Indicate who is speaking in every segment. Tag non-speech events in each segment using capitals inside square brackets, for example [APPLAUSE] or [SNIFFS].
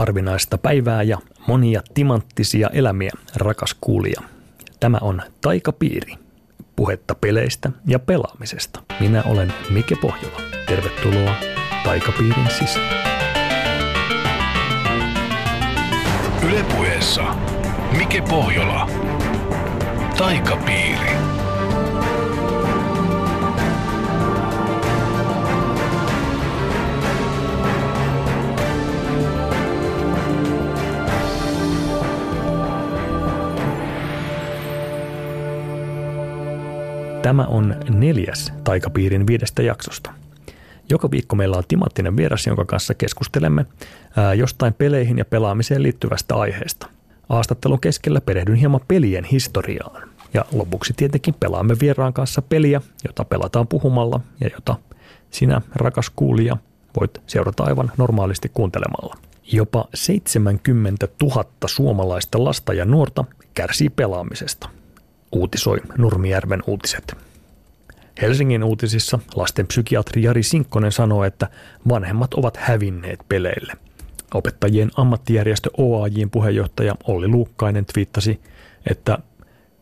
Speaker 1: Harvinaista päivää ja monia timanttisia elämiä, rakas kuulija. Tämä on Taikapiiri. Puhetta peleistä ja pelaamisesta. Minä olen Mike Pohjola. Tervetuloa Taikapiirin sisään.
Speaker 2: Ylepuheessa Mike Pohjola. Taikapiiri.
Speaker 1: Tämä on neljäs Taikapiirin viidestä jaksosta. Joka viikko meillä on timanttinen vieras, jonka kanssa keskustelemme jostain peleihin ja pelaamiseen liittyvästä aiheesta. Haastattelun keskellä perehdyn hieman pelien historiaan. Ja lopuksi tietenkin pelaamme vieraan kanssa peliä, jota pelataan puhumalla ja jota sinä, rakas kuulija, voit seurata aivan normaalisti kuuntelemalla. Jopa 70 000 suomalaista lasta ja nuorta kärsii pelaamisesta – uutisoi Nurmijärven uutiset. Helsingin uutisissa lastenpsykiatri Jari Sinkkonen sanoi, että vanhemmat ovat hävinneet peleille. Opettajien ammattijärjestö OAJin puheenjohtaja Olli Luukkainen twiittasi, että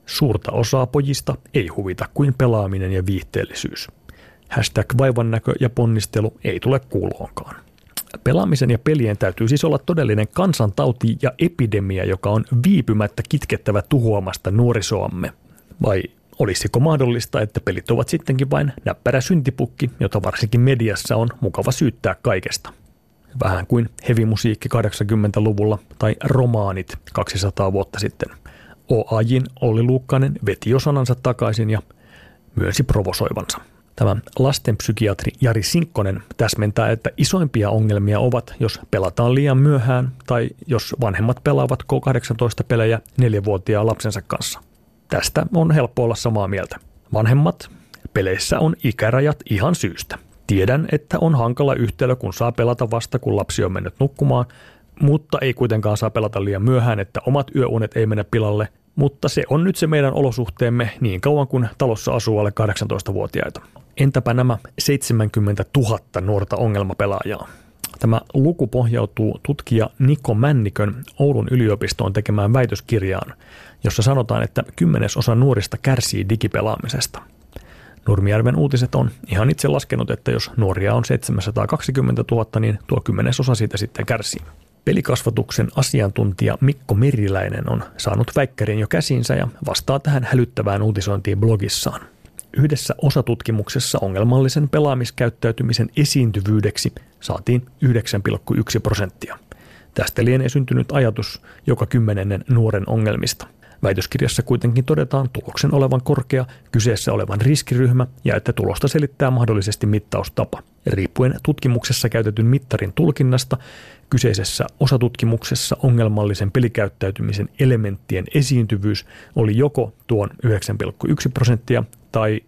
Speaker 1: suurta osaa pojista ei huvita kuin pelaaminen ja viihteellisyys. Hashtag vaivannäkö ja ponnistelu ei tule kuuloonkaan. Pelaamisen ja pelien täytyy siis olla todellinen kansantauti ja epidemia, joka on viipymättä kitkettävä tuhoamasta nuorisoamme. Vai olisiko mahdollista, että pelit ovat sittenkin vain näppärä syntipukki, jota varsinkin mediassa on mukava syyttää kaikesta? Vähän kuin hevimusiikki 80-luvulla tai romaanit 200 vuotta sitten. OAJin Olli Luukkanen veti jo sanansa takaisin ja myönsi provosoivansa. Tämä lastenpsykiatri Jari Sinkkonen täsmentää, että isoimpia ongelmia ovat, jos pelataan liian myöhään tai jos vanhemmat pelaavat K18-pelejä neljävuotiaan lapsensa kanssa. Tästä on helppo olla samaa mieltä. Vanhemmat, peleissä on ikärajat ihan syystä. Tiedän, että on hankala yhtälö, kun saa pelata vasta, kun lapsi on mennyt nukkumaan, mutta ei kuitenkaan saa pelata liian myöhään, että omat yöunet ei mene pilalle, mutta se on nyt se meidän olosuhteemme niin kauan kuin talossa asuu alle 18-vuotiaita. Entäpä nämä 70 000 nuorta ongelmapelaajaa? Tämä luku pohjautuu tutkija Niko Männikön Oulun yliopistoon tekemään väitöskirjaan, jossa sanotaan, että kymmenesosa nuorista kärsii digipelaamisesta. Nurmijärven uutiset on ihan itse laskenut, että jos nuoria on 720 000, niin tuo kymmenesosa siitä sitten kärsii. Pelikasvatuksen asiantuntija Mikko Meriläinen on saanut väikkärin jo käsinsä ja vastaa tähän hälyttävään uutisointiin blogissaan. Yhdessä osatutkimuksessa ongelmallisen pelaamiskäyttäytymisen esiintyvyydeksi saatiin 9,1 prosenttia. Tästä lienee syntynyt ajatus joka kymmenennen nuoren ongelmista. Väitöskirjassa kuitenkin todetaan tuloksen olevan korkea, kyseessä olevan riskiryhmä ja että tulosta selittää mahdollisesti mittaustapa. Riippuen tutkimuksessa käytetyn mittarin tulkinnasta, kyseisessä osatutkimuksessa ongelmallisen pelikäyttäytymisen elementtien esiintyvyys oli joko tuon 9,1 prosenttia tai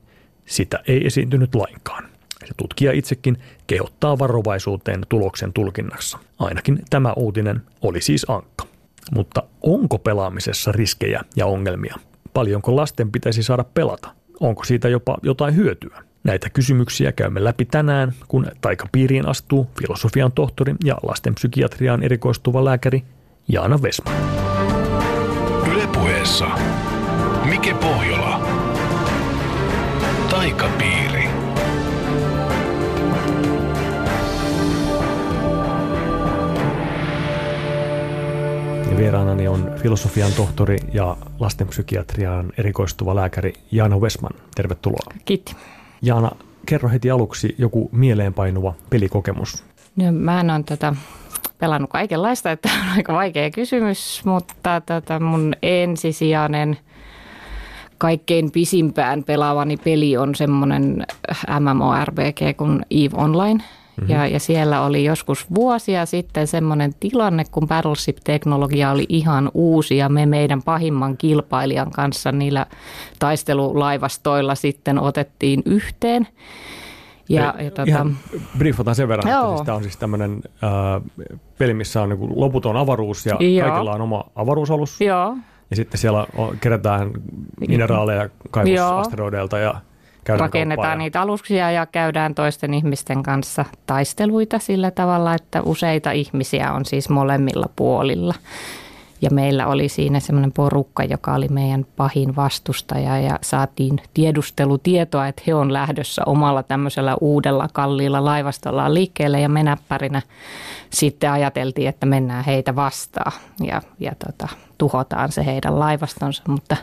Speaker 1: sitä ei esiintynyt lainkaan. Se tutkija itsekin kehottaa varovaisuuteen tuloksen tulkinnassa. Ainakin tämä uutinen oli siis ankka. Mutta onko pelaamisessa riskejä ja ongelmia? Paljonko lasten pitäisi saada pelata? Onko siitä jopa jotain hyötyä? Näitä kysymyksiä käymme läpi tänään, kun taikapiiriin astuu filosofian tohtori ja lastenpsykiatriaan erikoistuva lääkäri Jaana Vesman.
Speaker 2: Ylepuheessa Mike Pohjola. Taikapiiri.
Speaker 1: Ja vieraanani on filosofian tohtori ja lastenpsykiatriaan erikoistuva lääkäri Jaana Westman. Tervetuloa.
Speaker 3: Kiitti.
Speaker 1: Jaana, kerro heti aluksi joku mieleenpainuva pelikokemus.
Speaker 3: No, mä en ole tätä pelannut kaikenlaista, että on aika vaikea kysymys, mutta tätä mun ensisijainen kaikkein pisimpään pelaavani peli on semmoinen MMORPG kuin EVE Online – Mm-hmm. Ja, ja siellä oli joskus vuosia sitten semmoinen tilanne, kun Battleship-teknologia oli ihan uusi ja me meidän pahimman kilpailijan kanssa niillä taistelulaivastoilla sitten otettiin yhteen.
Speaker 1: Ja, ja tota... Ihan briefataan sen verran, Joo. että siis tämä on siis tämmöinen äh, peli, missä on niin loputon avaruus ja Joo. kaikilla on oma avaruusalus.
Speaker 3: Joo.
Speaker 1: Ja sitten siellä on, kerätään mineraaleja kaivosasteroideilta ja Käydään
Speaker 3: rakennetaan
Speaker 1: kauppaa
Speaker 3: niitä aluksia ja käydään toisten ihmisten kanssa taisteluita sillä tavalla, että useita ihmisiä on siis molemmilla puolilla. Ja meillä oli siinä semmoinen porukka, joka oli meidän pahin vastustaja ja saatiin tiedustelutietoa, että he on lähdössä omalla tämmöisellä uudella kalliilla laivastollaan liikkeelle ja me näppärinä sitten ajateltiin, että mennään heitä vastaan ja, ja tota, tuhotaan se heidän laivastonsa, mutta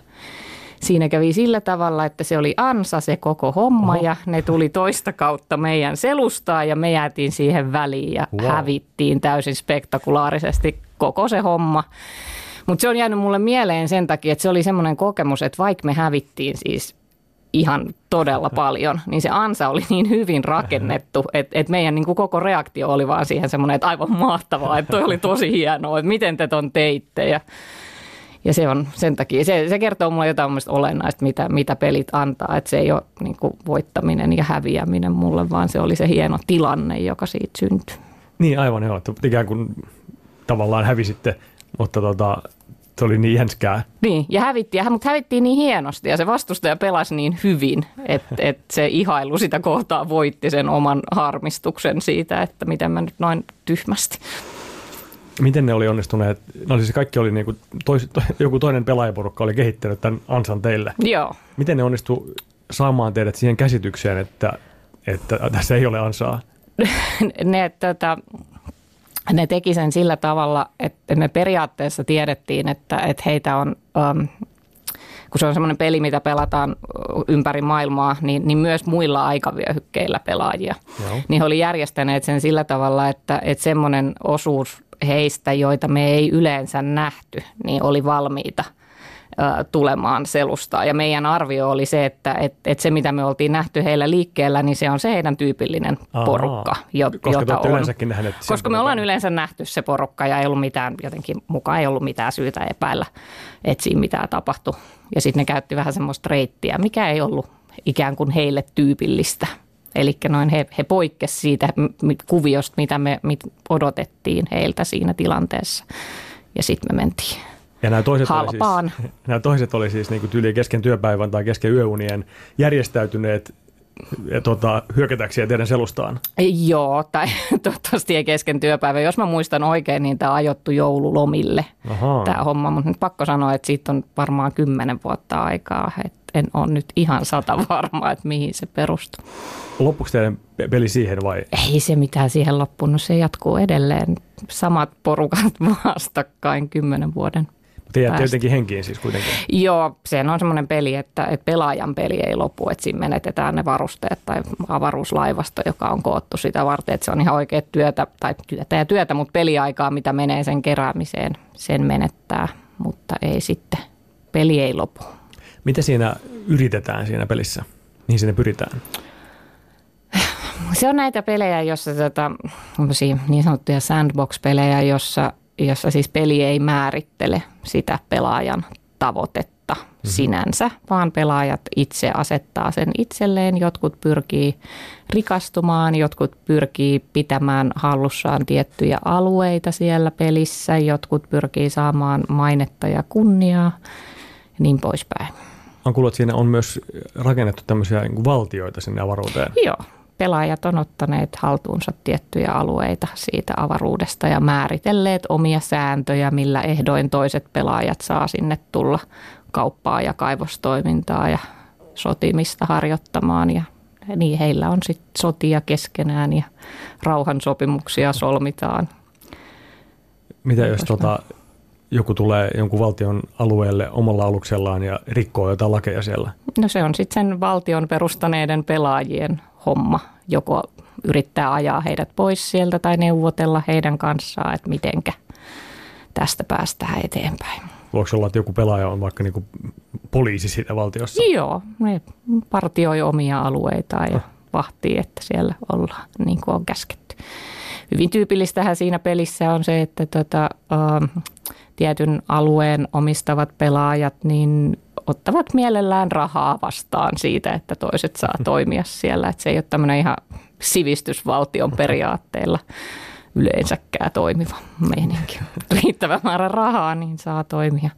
Speaker 3: Siinä kävi sillä tavalla, että se oli ansa se koko homma
Speaker 1: Oho.
Speaker 3: ja ne tuli toista kautta meidän selustaa ja me jäätiin siihen väliin ja
Speaker 1: Wow.
Speaker 3: hävittiin täysin spektakulaarisesti koko se homma. Mutta se on jäänyt mulle mieleen sen takia, että se oli semmoinen kokemus, että vaikka me hävittiin siis ihan todella paljon, niin se ansa oli niin hyvin rakennettu, [LAUGHS] että, että meidän niin kuin koko reaktio oli vaan siihen semmoinen, että aivan mahtavaa, että toi oli tosi hienoa, että miten te ton teitte ja ja se on sen takia, se, se kertoo mulle jotain mun olennaista, mitä, mitä pelit antaa. Että se ei ole niin kuin voittaminen ja häviäminen mulle, vaan se oli se hieno tilanne, joka siitä syntyi.
Speaker 1: Niin aivan joo, että ikään kuin tavallaan hävisitte, mutta tota, se oli niin jänskää.
Speaker 3: Niin, ja hävittiin, mutta hävittiin niin hienosti ja se vastustaja pelasi niin hyvin, että, että se ihailu sitä kohtaa voitti sen oman harmistuksen siitä, että miten mä nyt noin tyhmästi.
Speaker 1: Miten ne oli onnistuneet? No siis kaikki oli niin kuin tois, to, joku toinen pelaajaporukka oli kehittänyt tämän ansan teille.
Speaker 3: Joo,
Speaker 1: Miten ne onnistu saamaan teidät siihen käsitykseen, että, että tässä ei ole ansaa? [LAUGHS]
Speaker 3: ne, tota, ne teki sen sillä tavalla, että me periaatteessa tiedettiin, että, että heitä on, um, kun se on semmoinen peli, mitä pelataan ympäri maailmaa, niin, niin myös muilla aikavyöhykkeillä pelaajia.
Speaker 1: Joo.
Speaker 3: Niin he oli järjestäneet sen sillä tavalla, että, että semmoinen osuus heistä, joita me ei yleensä nähty, niin oli valmiita tulemaan selustaa. Ja meidän arvio oli se, että et, et se mitä me oltiin nähty heillä liikkeellä, niin se on se heidän tyypillinen
Speaker 1: Ahaa.
Speaker 3: porukka, jo,
Speaker 1: Koska
Speaker 3: jota on.
Speaker 1: yleensäkin nähneet
Speaker 3: Koska me ollaan yleensä nähty se porukka ja ei ollut mitään, jotenkin mukaan ei ollut mitään syytä epäillä, että siinä mitään tapahtui. Ja sitten ne käytti vähän semmoista reittiä, mikä ei ollut ikään kuin heille tyypillistä. Eli noin he, he poikkesivat siitä kuviosta, mitä me mit odotettiin heiltä siinä tilanteessa. Ja sitten me mentiin.
Speaker 1: Ja nämä toiset
Speaker 3: Halpaan.
Speaker 1: oli siis, [LAUGHS] nämä toiset oli siis niin tyyliin kesken työpäivän tai kesken yöunien järjestäytyneet ja tota, hyökätäksiä teidän selustaan.
Speaker 3: Joo, tai [LAUGHS] toivottavasti ei kesken työpäivän. Jos mä muistan oikein, niin tämä ajottu joululomille
Speaker 1: Ahaa.
Speaker 3: tämä homma. Mutta nyt pakko sanoa, että siitä on varmaan kymmenen vuotta aikaa. Et en ole nyt ihan sata varma, että mihin se perustuu.
Speaker 1: Loppuiko teidän pe- peli siihen vai?
Speaker 3: Ei se mitään siihen loppunut, se jatkuu edelleen. Samat porukat [LAUGHS] vastakkain kymmenen vuoden.
Speaker 1: Te jäätte jotenkin henkiin siis kuitenkin.
Speaker 3: Joo, se on semmoinen peli, että, että pelaajan peli ei lopu, että siinä menetetään ne varusteet tai avaruuslaivasto, joka on koottu sitä varten, että se on ihan oikea työtä, tai työtä ja työtä, mutta peliaikaa, mitä menee sen keräämiseen, sen menettää, mutta ei sitten, peli ei lopu.
Speaker 1: Mitä siinä yritetään siinä pelissä? Mihin sinne pyritään?
Speaker 3: Se on näitä pelejä, jossa tota, niin sanottuja sandbox-pelejä, jossa, jossa siis peli ei määrittele sitä pelaajan tavoitetta mm-hmm. sinänsä, vaan pelaajat itse asettaa sen itselleen. Jotkut pyrkii rikastumaan, jotkut pyrkii pitämään hallussaan tiettyjä alueita siellä pelissä, jotkut pyrkii saamaan mainetta ja kunniaa ja niin poispäin.
Speaker 1: On kuullut, että siinä on myös rakennettu tämmöisiä niin valtioita sinne avaruuteen.
Speaker 3: Joo, pelaajat on ottaneet haltuunsa tiettyjä alueita siitä avaruudesta ja määritelleet omia sääntöjä, millä ehdoin toiset pelaajat saa sinne tulla kauppaa ja kaivostoimintaa ja sotimista harjoittamaan ja niin heillä on sitten sotia keskenään ja rauhansopimuksia solmitaan.
Speaker 1: Mitä jos tota, joku tulee jonkun valtion alueelle omalla aluksellaan ja rikkoo jotain lakeja siellä?
Speaker 3: No se on sitten sen valtion perustaneiden pelaajien homma, joko yrittää ajaa heidät pois sieltä tai neuvotella heidän kanssaan, että mitenkä tästä päästään eteenpäin.
Speaker 1: Voiko olla, että joku pelaaja on vaikka niin kuin poliisi siitä valtiossa?
Speaker 3: Joo, ne partioi omia alueitaan ja vahtii, että siellä ollaan niin kuin on käsketty. Hyvin tyypillistähän siinä pelissä on se, että tota, ähm, tietyn alueen omistavat pelaajat niin ottavat mielellään rahaa vastaan siitä, että toiset saa [LAUGHS] toimia siellä. Että se ei ole tämmöinen ihan sivistysvaltion periaatteella yleensäkään toimiva meininki. Riittävä määrä rahaa, niin saa toimia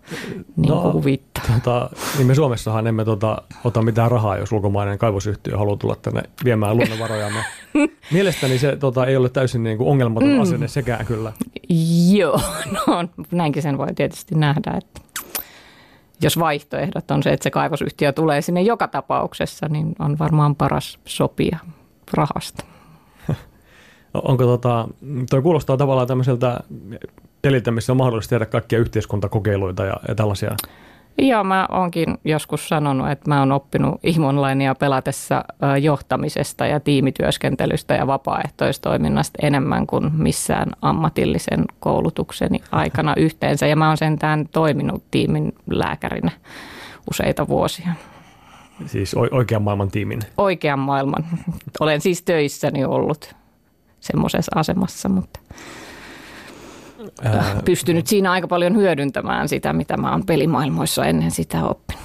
Speaker 3: niin no, kuin huvittaa.
Speaker 1: Tota, niin me Suomessahan emme tota, ota mitään rahaa, jos ulkomainen kaivosyhtiö haluaa tulla tänne viemään luonnonvaroja. [LAUGHS] Mielestäni se tota, ei ole täysin niin kuin ongelmaton mm. asenne sekään kyllä.
Speaker 3: Joo, [LAUGHS] no näinkin sen voi tietysti nähdä, että jos vaihtoehdot on se, että se kaivosyhtiö tulee sinne joka tapauksessa, niin on varmaan paras sopia rahasta.
Speaker 1: Onko tota, toi kuulostaa tavallaan tämmöiseltä peliltä, missä on mahdollista tehdä kaikkia yhteiskuntakokeiluita ja, ja tällaisia?
Speaker 3: Joo, mä oonkin joskus sanonut, että mä oon oppinut ihmonlainia pelatessa johtamisesta ja tiimityöskentelystä ja vapaaehtoistoiminnasta enemmän kuin missään ammatillisen koulutukseni [LAUGHS] aikana yhteensä. Ja mä oon sentään toiminut tiimin lääkärinä useita vuosia.
Speaker 1: Siis oikean maailman tiimin?
Speaker 3: Oikean maailman. Olen siis töissäni ollut semmoisessa asemassa, mutta Ää... pystynyt siinä aika paljon hyödyntämään sitä, mitä mä oon pelimaailmoissa ennen sitä oppinut.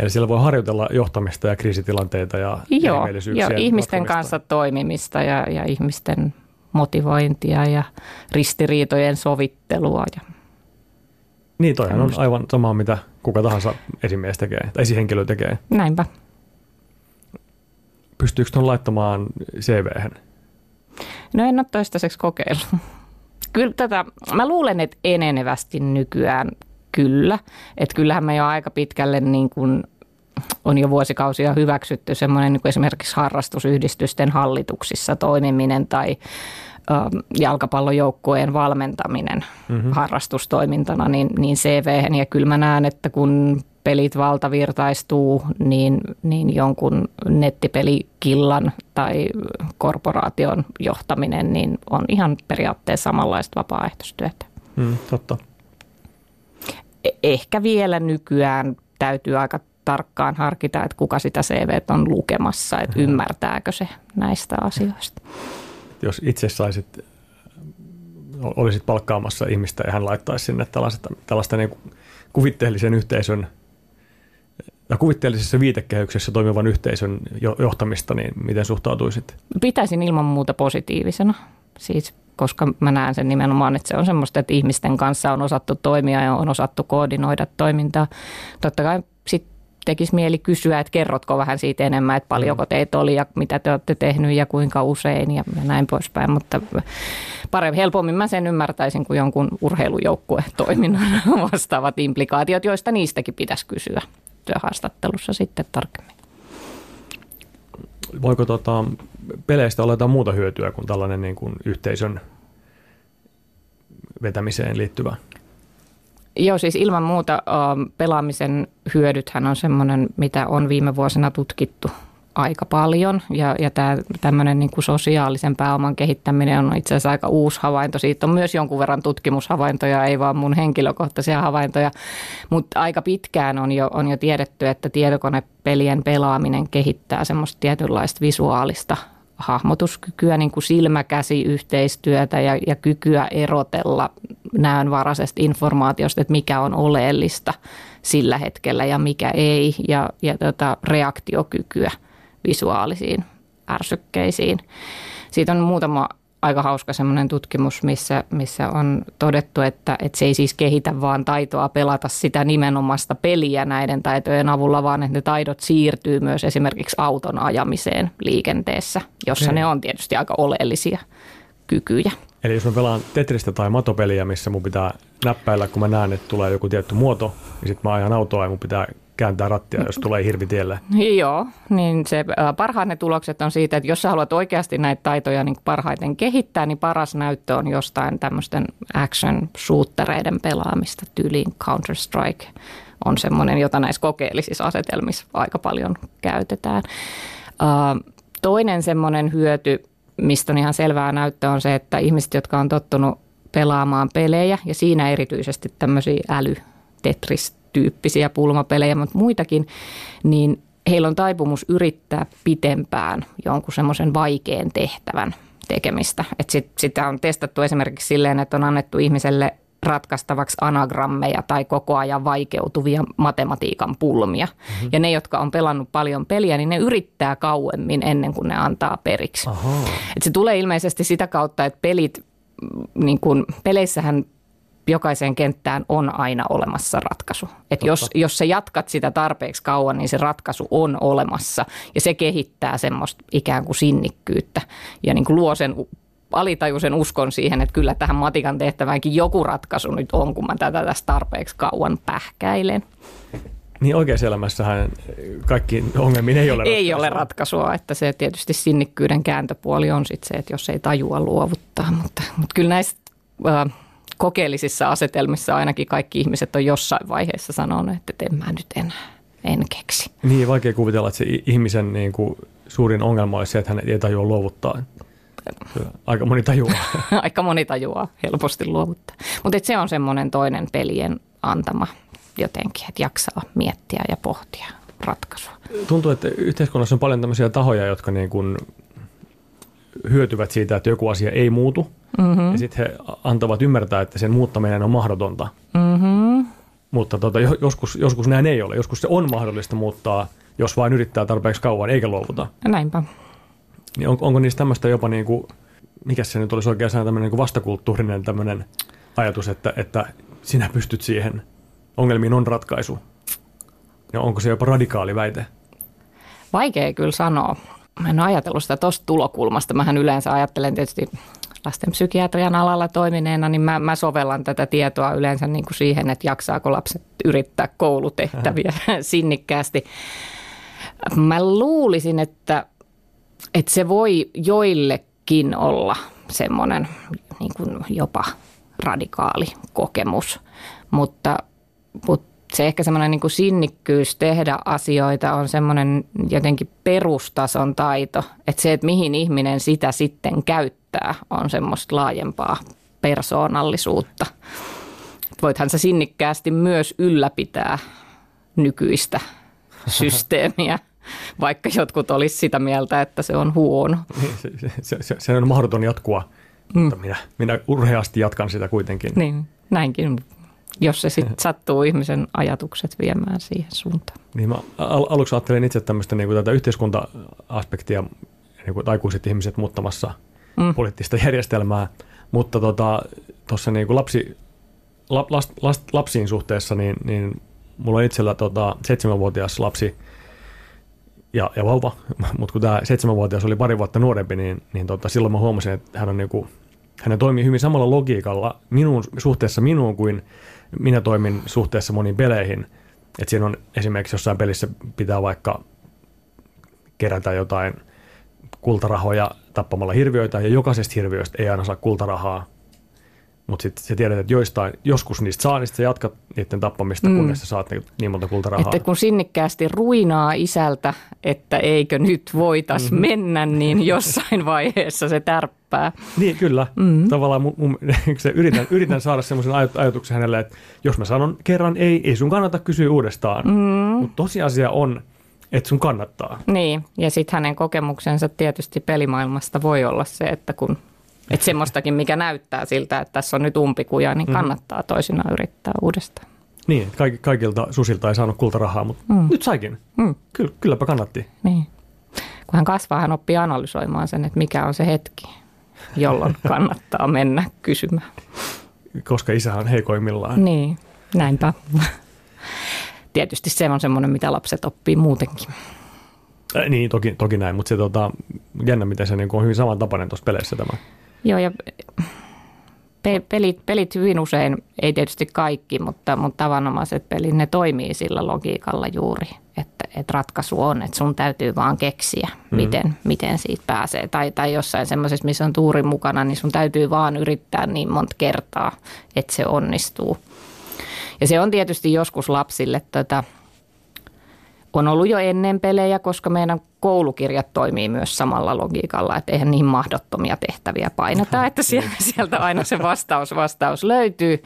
Speaker 1: Eli siellä voi harjoitella johtamista ja kriisitilanteita ja
Speaker 3: Joo, ja ihmisten kanssa toimimista ja, ja ihmisten motivointia ja ristiriitojen sovittelua. Ja
Speaker 1: niin, toihan on aivan sama, mitä kuka tahansa esimies tekee, tai esihenkilö tekee.
Speaker 3: Näinpä.
Speaker 1: Pystyykö tuon laittamaan cv
Speaker 3: No en ole toistaiseksi kokeillut. Kyllä tätä, mä luulen, että enenevästi nykyään kyllä. Että kyllähän me jo aika pitkälle niin kuin on jo vuosikausia hyväksytty semmoinen niin kuin esimerkiksi harrastusyhdistysten hallituksissa toimiminen tai jalkapallojoukkueen valmentaminen mm-hmm. harrastustoimintana, niin, niin CV. Ja kyllä mä näen, että kun pelit valtavirtaistuu, niin, niin jonkun nettipelikillan tai korporaation johtaminen niin on ihan periaatteessa samanlaista vapaaehtoistyötä.
Speaker 1: Mm, totta.
Speaker 3: E, ehkä vielä nykyään täytyy aika tarkkaan harkita, että kuka sitä CV on lukemassa, että mm. ymmärtääkö se näistä asioista.
Speaker 1: Jos itse saisit, olisit palkkaamassa ihmistä ja hän laittaisi sinne tällaista, tällaista niin kuvitteellisen yhteisön – ja kuvitteellisessa viitekehyksessä toimivan yhteisön johtamista, niin miten suhtautuisit?
Speaker 3: Pitäisin ilman muuta positiivisena. Siis koska mä näen sen nimenomaan, että se on semmoista, että ihmisten kanssa on osattu toimia ja on osattu koordinoida toimintaa. Totta kai sitten tekisi mieli kysyä, että kerrotko vähän siitä enemmän, että paljonko mm. teitä oli ja mitä te olette tehnyt ja kuinka usein ja, ja näin poispäin. Mutta paremmin, helpommin mä sen ymmärtäisin kuin jonkun urheilujoukkue toiminnan [LAUGHS] vastaavat implikaatiot, joista niistäkin pitäisi kysyä työhaastattelussa sitten tarkemmin.
Speaker 1: Voiko tota, peleistä olla jotain muuta hyötyä kuin tällainen niin kuin yhteisön vetämiseen liittyvä?
Speaker 3: Joo, siis ilman muuta pelaamisen hyödythän on semmoinen, mitä on viime vuosina tutkittu aika paljon. Ja, ja tämä tämmöinen niin kuin sosiaalisen pääoman kehittäminen on itse asiassa aika uusi havainto. Siitä on myös jonkun verran tutkimushavaintoja, ei vaan mun henkilökohtaisia havaintoja, mutta aika pitkään on jo, on jo tiedetty, että tietokonepelien pelaaminen kehittää semmoista tietynlaista visuaalista hahmotuskykyä, niin kuin silmäkäsi-yhteistyötä ja, ja kykyä erotella näönvaraisesta informaatiosta, että mikä on oleellista sillä hetkellä ja mikä ei, ja, ja tota, reaktiokykyä visuaalisiin ärsykkeisiin. Siitä on muutama aika hauska semmoinen tutkimus, missä, missä on todettu, että, että se ei siis kehitä vaan taitoa pelata sitä nimenomaista peliä näiden taitojen avulla, vaan että ne taidot siirtyy myös esimerkiksi auton ajamiseen liikenteessä, jossa okay. ne on tietysti aika oleellisia kykyjä.
Speaker 1: Eli jos mä pelaan Tetristä tai matopeliä, missä mun pitää näppäillä, kun mä näen, että tulee joku tietty muoto, niin sitten mä ajan autoa ja mun pitää kääntää rattia, jos tulee hirvi tielle. [LAUGHS]
Speaker 3: Joo, niin se parhaat ne tulokset on siitä, että jos sä haluat oikeasti näitä taitoja niin parhaiten kehittää, niin paras näyttö on jostain tämmöisten action shootereiden pelaamista, tyyliin Counter-Strike on semmoinen, jota näissä kokeellisissa asetelmissa aika paljon käytetään. Toinen semmoinen hyöty, mistä on ihan selvää näyttöä, on se, että ihmiset, jotka on tottunut pelaamaan pelejä ja siinä erityisesti tämmöisiä äly Tetris tyyppisiä pulmapelejä, mutta muitakin, niin heillä on taipumus yrittää pitempään jonkun semmoisen vaikean tehtävän tekemistä. Että sit, sitä on testattu esimerkiksi silleen, että on annettu ihmiselle ratkaistavaksi anagrammeja tai koko ajan vaikeutuvia matematiikan pulmia. Mm-hmm. Ja ne, jotka on pelannut paljon peliä, niin ne yrittää kauemmin ennen kuin ne antaa periksi. Et se tulee ilmeisesti sitä kautta, että pelit niin kuin, peleissähän jokaiseen kenttään on aina olemassa ratkaisu. Et jos, jos sä jatkat sitä tarpeeksi kauan, niin se ratkaisu on olemassa ja se kehittää semmoista ikään kuin sinnikkyyttä ja niin kuin luo sen alitajuisen uskon siihen, että kyllä tähän matikan tehtäväänkin joku ratkaisu nyt on, kun mä tätä tästä tarpeeksi kauan pähkäilen.
Speaker 1: Niin oikeassa elämässähän kaikki ongelmiin ei ole ratkaisua.
Speaker 3: Ei ole ratkaisua, että se tietysti sinnikkyyden kääntöpuoli on sitten se, että jos ei tajua luovuttaa, mutta, mutta kyllä näissä äh, kokeellisissa asetelmissa ainakin kaikki ihmiset on jossain vaiheessa sanonut, että en mä nyt enää, en keksi.
Speaker 1: Niin, vaikea kuvitella, että se ihmisen niin kuin, suurin ongelma olisi se, että hän ei tajua luovuttaa. Aika moni tajuaa. [LAUGHS]
Speaker 3: Aika moni tajuaa helposti luovuttaa. Mutta se on semmoinen toinen pelien antama jotenkin, että jaksaa miettiä ja pohtia ratkaisua.
Speaker 1: Tuntuu, että yhteiskunnassa on paljon tämmöisiä tahoja, jotka niin kuin hyötyvät siitä, että joku asia ei muutu. Mm-hmm. Ja sitten he antavat ymmärtää, että sen muuttaminen on mahdotonta. Mm-hmm. Mutta tota, joskus, joskus näin ei ole. Joskus se on mahdollista muuttaa, jos vain yrittää tarpeeksi kauan eikä luovuta.
Speaker 3: Näinpä.
Speaker 1: Niin on, onko niistä tämmöistä jopa niin kuin, mikä se nyt olisi oikein tämmöinen niin vastakulttuurinen tämmöinen ajatus, että, että sinä pystyt siihen, ongelmiin on ratkaisu. Ja onko se jopa radikaali väite?
Speaker 3: Vaikea kyllä sanoa. Mä en ole ajatellut sitä tuosta tulokulmasta. Mähän yleensä ajattelen tietysti lastenpsykiatrian alalla toimineena, niin mä, mä sovellan tätä tietoa yleensä niin kuin siihen, että jaksaako lapset yrittää koulutehtäviä [LAUGHS] sinnikkäästi. Mä luulisin, että, että se voi joillekin olla semmoinen niin kuin jopa radikaali kokemus, mutta, mutta se ehkä semmoinen niin kuin sinnikkyys tehdä asioita on semmoinen jotenkin perustason taito, että se, että mihin ihminen sitä sitten käyttää, on semmoista laajempaa persoonallisuutta. Voithan se sinnikkäästi myös ylläpitää nykyistä systeemiä, [LAUGHS] vaikka jotkut olisi sitä mieltä, että se on huono.
Speaker 1: Niin, se, se, se, se on mahdoton jatkua, mm. mutta minä, minä urheasti jatkan sitä kuitenkin.
Speaker 3: Niin, näinkin jos se sitten sattuu ihmisen ajatukset viemään siihen suuntaan.
Speaker 1: Niin mä al- aluksi ajattelin itse tämmöistä niin kuin tätä yhteiskunta-aspektia, niin kuin aikuiset ihmiset muuttamassa mm. poliittista järjestelmää, mutta tuossa tota, niin kuin lapsi, lap, last, last, lapsiin suhteessa, niin, niin mulla on itsellä tota, seitsemänvuotias lapsi ja, ja vauva, [LAUGHS] mutta kun tämä seitsemänvuotias oli pari vuotta nuorempi, niin, niin tota, silloin mä huomasin, että hän on niin kuin, hän toimii hyvin samalla logiikalla minun, suhteessa minuun kuin minä toimin suhteessa moniin peleihin. Että siinä on esimerkiksi jossain pelissä pitää vaikka kerätä jotain kultarahoja tappamalla hirviöitä, ja jokaisesta hirviöistä ei aina saa kultarahaa. Mutta sitten sä tiedät, että joistain, joskus niistä saa, niin sä jatkat niiden tappamista, mm. kunnes sä saat niin monta kultarahaa.
Speaker 3: Että kun sinnikkäästi ruinaa isältä, että eikö nyt voitas mm-hmm. mennä, niin [LAUGHS] jossain vaiheessa se tärppää.
Speaker 1: Niin, kyllä. Mm-hmm. Tavallaan mun, mun, [LAUGHS] se yritän, yritän saada semmoisen ajatuksen hänelle, että jos mä sanon kerran ei, ei sun kannata kysyä uudestaan. Mm-hmm. Mutta tosiasia on, että sun kannattaa.
Speaker 3: Niin, ja sitten hänen kokemuksensa tietysti pelimaailmasta voi olla se, että kun että semmoistakin, mikä näyttää siltä, että tässä on nyt umpikuja, niin mhm. kannattaa toisinaan yrittää uudestaan.
Speaker 1: Niin, kaikilta susilta ei saanut kultarahaa, mutta mm. nyt saikin. Mm. Ky- kylläpä kannatti.
Speaker 3: Niin. Kun hän kasvaa, hän oppii analysoimaan sen, että mikä on se hetki, jolloin [LAUGHS] kannattaa mennä kysymään.
Speaker 1: Koska isä on heikoimmillaan.
Speaker 3: Niin, näinpä. Tietysti se on semmoinen, mitä lapset oppii muutenkin.
Speaker 1: Äh, niin, toki, toki näin, mutta se tota, jännä, miten se niin on hyvin samantapainen tuossa peleissä tämä.
Speaker 3: Joo, ja pelit, pelit hyvin usein, ei tietysti kaikki, mutta, mutta tavanomaiset pelit, ne toimii sillä logiikalla juuri, että, että ratkaisu on, että sun täytyy vaan keksiä, mm. miten, miten siitä pääsee. Tai, tai jossain semmoisessa, missä on tuuri mukana, niin sun täytyy vaan yrittää niin monta kertaa, että se onnistuu. Ja se on tietysti joskus lapsille tätä, on ollut jo ennen pelejä, koska meidän koulukirjat toimii myös samalla logiikalla, että eihän niin mahdottomia tehtäviä paineta, että sieltä aina se vastaus, vastaus löytyy.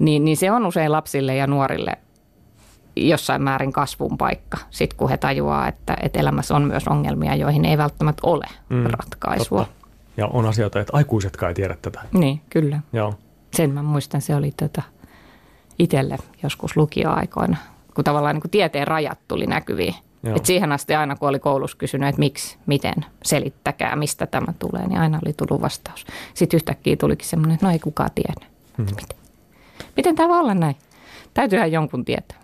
Speaker 3: Niin, niin se on usein lapsille ja nuorille jossain määrin kasvun paikka, sitten kun he tajuaa, että, että elämässä on myös ongelmia, joihin ei välttämättä ole mm, ratkaisua. Totta.
Speaker 1: Ja on asioita, että aikuisetkaan ei tiedä tätä.
Speaker 3: Niin, kyllä. Joo. Sen mä muistan, se oli tätä itselle joskus lukioaikoina – kun tavallaan niin kuin tieteen rajat tuli näkyviin.
Speaker 1: Joo.
Speaker 3: Et siihen asti aina, kun oli koulussa kysynyt, että miksi, miten, selittäkää, mistä tämä tulee, niin aina oli tullut vastaus. Sitten yhtäkkiä tulikin semmoinen, että no ei kukaan tiedä.
Speaker 1: Hmm.
Speaker 3: Miten? miten tämä voi olla näin? Täytyyhän jonkun tietää.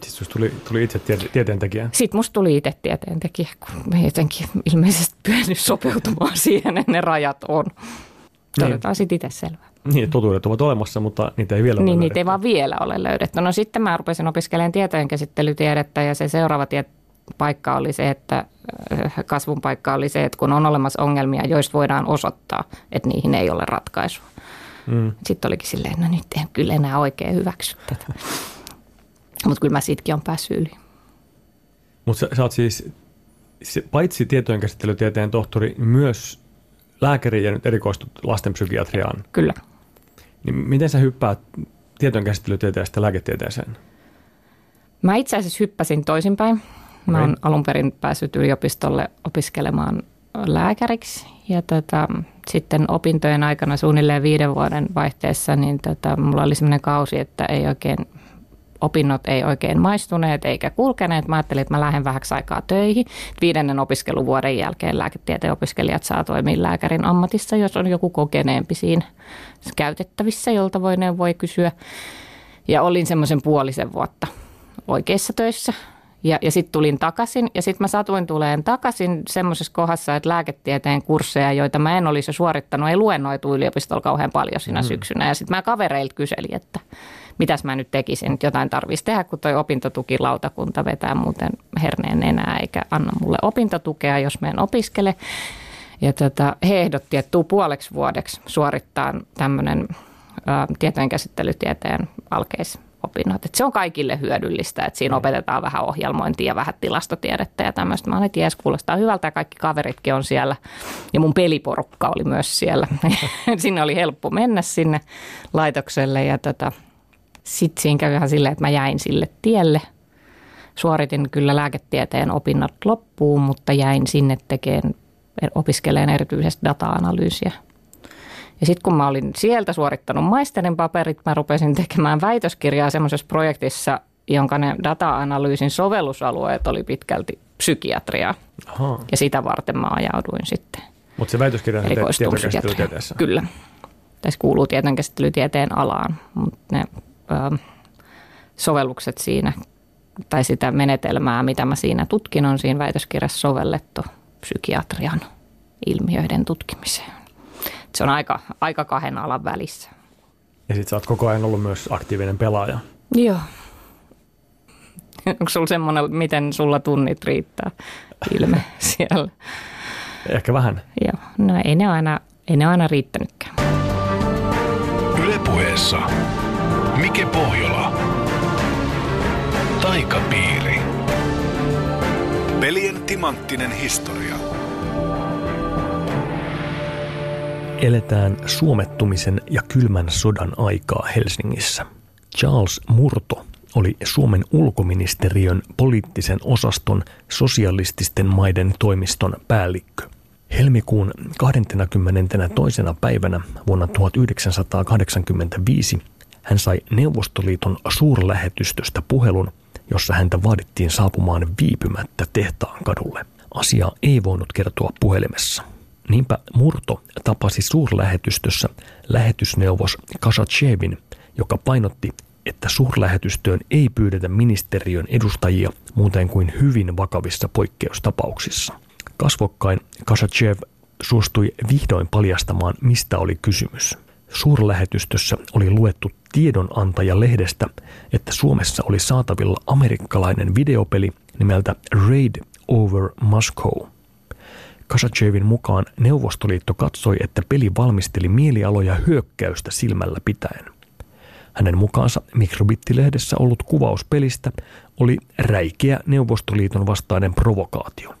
Speaker 1: Siis susta tuli, tuli itse tiete- tieteentekijä.
Speaker 3: Sitten musta tuli itse tieteentekijä, kun me jotenkin ilmeisesti pyönyt sopeutumaan [LAUGHS] siihen, että ne rajat on. Todetaan sitten itse selvää.
Speaker 1: Niin, totuudet ovat olemassa, mutta niitä ei vielä ole
Speaker 3: Niin, niitä
Speaker 1: löydetty.
Speaker 3: ei vaan vielä ole löydetty. No sitten mä rupesin opiskelemaan tietojenkäsittelytiedettä ja se seuraava tie- paikka oli se, että äh, kasvun paikka oli se, että kun on olemassa ongelmia, joista voidaan osoittaa, että niihin ei ole ratkaisua.
Speaker 1: Mm.
Speaker 3: Sitten olikin silleen, että no nyt en kyllä enää oikein hyväksy tätä. [LAUGHS] Mutta kyllä mä siitäkin on päässyt yli.
Speaker 1: Mutta sä, sä oot siis, se, paitsi tietojenkäsittelytieteen tohtori, myös lääkäri ja nyt erikoistut lastenpsykiatriaan.
Speaker 3: Kyllä.
Speaker 1: Niin miten sä hyppäät tietojenkäsittelytieteestä lääketieteeseen?
Speaker 3: Mä itse asiassa hyppäsin toisinpäin. Mä oon alun perin päässyt yliopistolle opiskelemaan lääkäriksi ja tota, sitten opintojen aikana suunnilleen viiden vuoden vaihteessa, niin tota, mulla oli sellainen kausi, että ei oikein, opinnot ei oikein maistuneet eikä kulkeneet. Mä ajattelin, että mä lähden vähäksi aikaa töihin. Viidennen opiskeluvuoden jälkeen lääketieteen opiskelijat saa toimia lääkärin ammatissa, jos on joku kokeneempi siinä käytettävissä, jolta voi voi kysyä. Ja olin semmoisen puolisen vuotta oikeissa töissä. Ja, ja sitten tulin takaisin ja sitten mä satuin tuleen takaisin semmoisessa kohdassa, että lääketieteen kursseja, joita mä en olisi jo suorittanut, ei luennoitu yliopistolla kauhean paljon siinä mm. syksynä. Ja sitten mä kavereilta kyselin, että mitäs mä nyt tekisin, että jotain tarvitsisi tehdä, kun toi opintotukilautakunta vetää muuten herneen enää eikä anna mulle opintotukea, jos mä en opiskele. Ja tota, he ehdotti, että tuu puoleksi vuodeksi suorittaa tämmöinen tietojenkäsittelytieteen alkeis opinnot. Et se on kaikille hyödyllistä, että siinä opetetaan vähän ohjelmointia ja vähän tilastotiedettä ja tämmöistä. Mä olin, että jes, kuulostaa hyvältä ja kaikki kaveritkin on siellä. Ja mun peliporukka oli myös siellä. [LAUGHS] sinne oli helppo mennä sinne laitokselle ja tota, sitten siinä kävi ihan silleen, että mä jäin sille tielle. Suoritin kyllä lääketieteen opinnot loppuun, mutta jäin sinne tekemään, opiskeleen erityisesti data-analyysiä ja sitten kun mä olin sieltä suorittanut maisterin paperit, mä rupesin tekemään väitöskirjaa semmoisessa projektissa, jonka ne data-analyysin sovellusalueet oli pitkälti psykiatria.
Speaker 1: Aha.
Speaker 3: Ja sitä varten mä ajauduin sitten
Speaker 1: Mutta se väitöskirja on
Speaker 3: erikoistuin
Speaker 1: tietojenkäsittelytieteessä.
Speaker 3: Kyllä. Tässä kuuluu tietojenkäsittelytieteen alaan, mutta ne sovellukset siinä tai sitä menetelmää, mitä mä siinä tutkin, on siinä väitöskirjassa sovellettu psykiatrian ilmiöiden tutkimiseen se on aika, aika kahden alan välissä.
Speaker 1: Ja sitten sä oot koko ajan ollut myös aktiivinen pelaaja.
Speaker 3: Joo. Onko sulla semmoinen, miten sulla tunnit riittää ilme [LAUGHS] siellä?
Speaker 1: Ehkä vähän.
Speaker 3: Joo, no ei ne aina, ei ne aina riittänytkään.
Speaker 2: Ylepuheessa Mike Pohjola. Taikapiiri. Pelien timanttinen historia.
Speaker 1: Eletään suomettumisen ja kylmän sodan aikaa Helsingissä. Charles Murto oli Suomen ulkoministeriön poliittisen osaston sosialististen maiden toimiston päällikkö. Helmikuun 22. päivänä vuonna 1985 hän sai Neuvostoliiton suurlähetystöstä puhelun, jossa häntä vaadittiin saapumaan viipymättä tehtaan kadulle. Asia ei voinut kertoa puhelimessa. Niinpä Murto tapasi suurlähetystössä lähetysneuvos Kasachevin, joka painotti, että suurlähetystöön ei pyydetä ministeriön edustajia muuten kuin hyvin vakavissa poikkeustapauksissa. Kasvokkain Kasachev suostui vihdoin paljastamaan, mistä oli kysymys. Suurlähetystössä oli luettu tiedonantaja-lehdestä, että Suomessa oli saatavilla amerikkalainen videopeli nimeltä Raid over Moscow – Kasachevin mukaan Neuvostoliitto katsoi, että peli valmisteli mielialoja hyökkäystä silmällä pitäen. Hänen mukaansa Mikrobittilehdessä ollut kuvaus pelistä oli räikeä Neuvostoliiton vastainen provokaatio.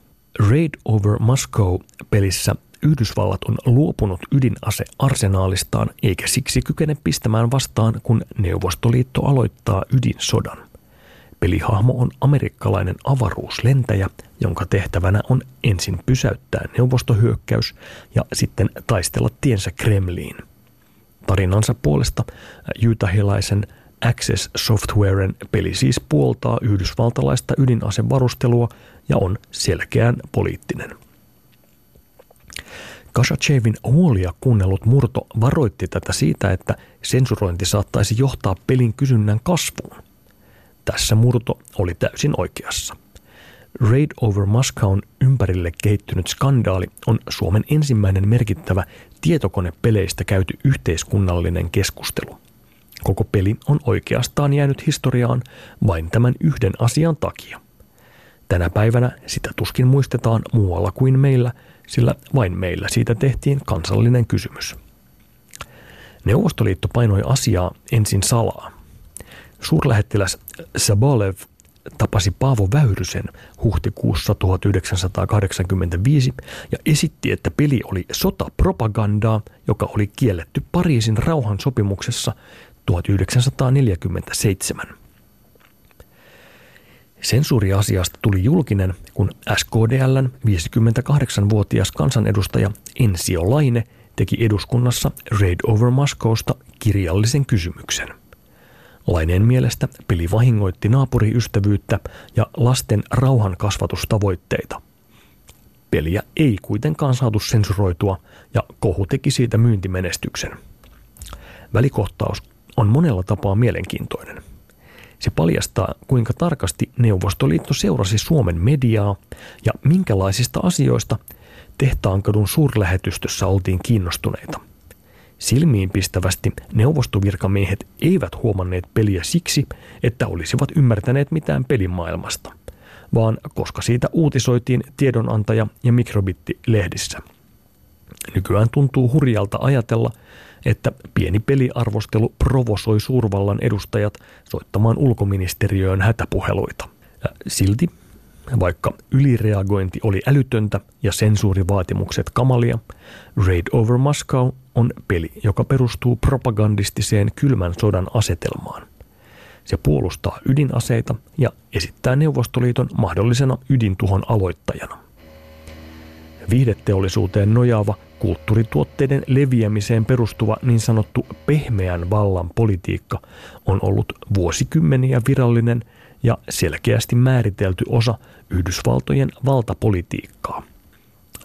Speaker 1: Raid over Moscow-pelissä Yhdysvallat on luopunut ydinasearsenaalistaan eikä siksi kykene pistämään vastaan, kun Neuvostoliitto aloittaa ydinsodan. Pelihahmo on amerikkalainen avaruuslentäjä, jonka tehtävänä on ensin pysäyttää neuvostohyökkäys ja sitten taistella tiensä Kremliin. Tarinansa puolesta jyytähilaisen Access Softwaren peli siis puoltaa yhdysvaltalaista ydinasevarustelua ja on selkeän poliittinen. Kasachevin huolia kuunnellut Murto varoitti tätä siitä, että sensurointi saattaisi johtaa pelin kysynnän kasvuun. Tässä Murto oli täysin oikeassa. Raid over Moscow'n ympärille kehittynyt skandaali on Suomen ensimmäinen merkittävä tietokonepeleistä käyty yhteiskunnallinen keskustelu. Koko peli on oikeastaan jäänyt historiaan vain tämän yhden asian takia. Tänä päivänä sitä tuskin muistetaan muualla kuin meillä, sillä vain meillä siitä tehtiin kansallinen kysymys. Neuvostoliitto painoi asiaa ensin salaa. Suurlähettiläs Sabalev tapasi Paavo Väyrysen huhtikuussa 1985 ja esitti, että peli oli sotapropagandaa, joka oli kielletty Pariisin rauhansopimuksessa 1947. Sensuuriasiasta tuli julkinen, kun SKDLn 58-vuotias kansanedustaja Ensio Laine teki eduskunnassa Raid Over Moscowsta kirjallisen kysymyksen – Laineen mielestä peli vahingoitti naapuriystävyyttä ja lasten rauhan kasvatustavoitteita. Peliä ei kuitenkaan saatu sensuroitua ja kohu teki siitä myyntimenestyksen. Välikohtaus on monella tapaa mielenkiintoinen. Se paljastaa, kuinka tarkasti Neuvostoliitto seurasi Suomen mediaa ja minkälaisista asioista Tehtaankadun suurlähetystössä oltiin kiinnostuneita – Silmiinpistävästi neuvostovirkamiehet eivät huomanneet peliä siksi, että olisivat ymmärtäneet mitään pelimaailmasta, vaan koska siitä uutisoitiin tiedonantaja- ja mikrobitti-lehdissä. Nykyään tuntuu hurjalta ajatella, että pieni peliarvostelu provosoi suurvallan edustajat soittamaan ulkoministeriöön hätäpuheluita. Silti, vaikka ylireagointi oli älytöntä ja sensuurivaatimukset kamalia, Raid over Moscow on peli, joka perustuu propagandistiseen kylmän sodan asetelmaan. Se puolustaa ydinaseita ja esittää Neuvostoliiton mahdollisena ydintuhon aloittajana. Viihdeteollisuuteen nojaava kulttuurituotteiden leviämiseen perustuva niin sanottu pehmeän vallan politiikka on ollut vuosikymmeniä virallinen ja selkeästi määritelty osa Yhdysvaltojen valtapolitiikkaa.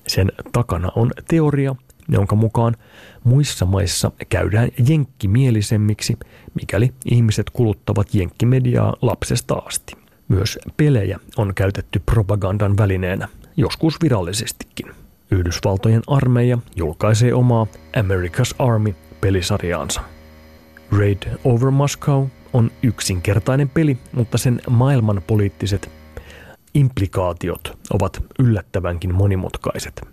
Speaker 1: Sen takana on teoria, jonka mukaan muissa maissa käydään jenkkimielisemmiksi, mikäli ihmiset kuluttavat jenkkimediaa lapsesta asti. Myös pelejä on käytetty propagandan välineenä, joskus virallisestikin. Yhdysvaltojen armeija julkaisee omaa America's Army pelisarjaansa. Raid over Moscow on yksinkertainen peli, mutta sen maailmanpoliittiset implikaatiot ovat yllättävänkin monimutkaiset –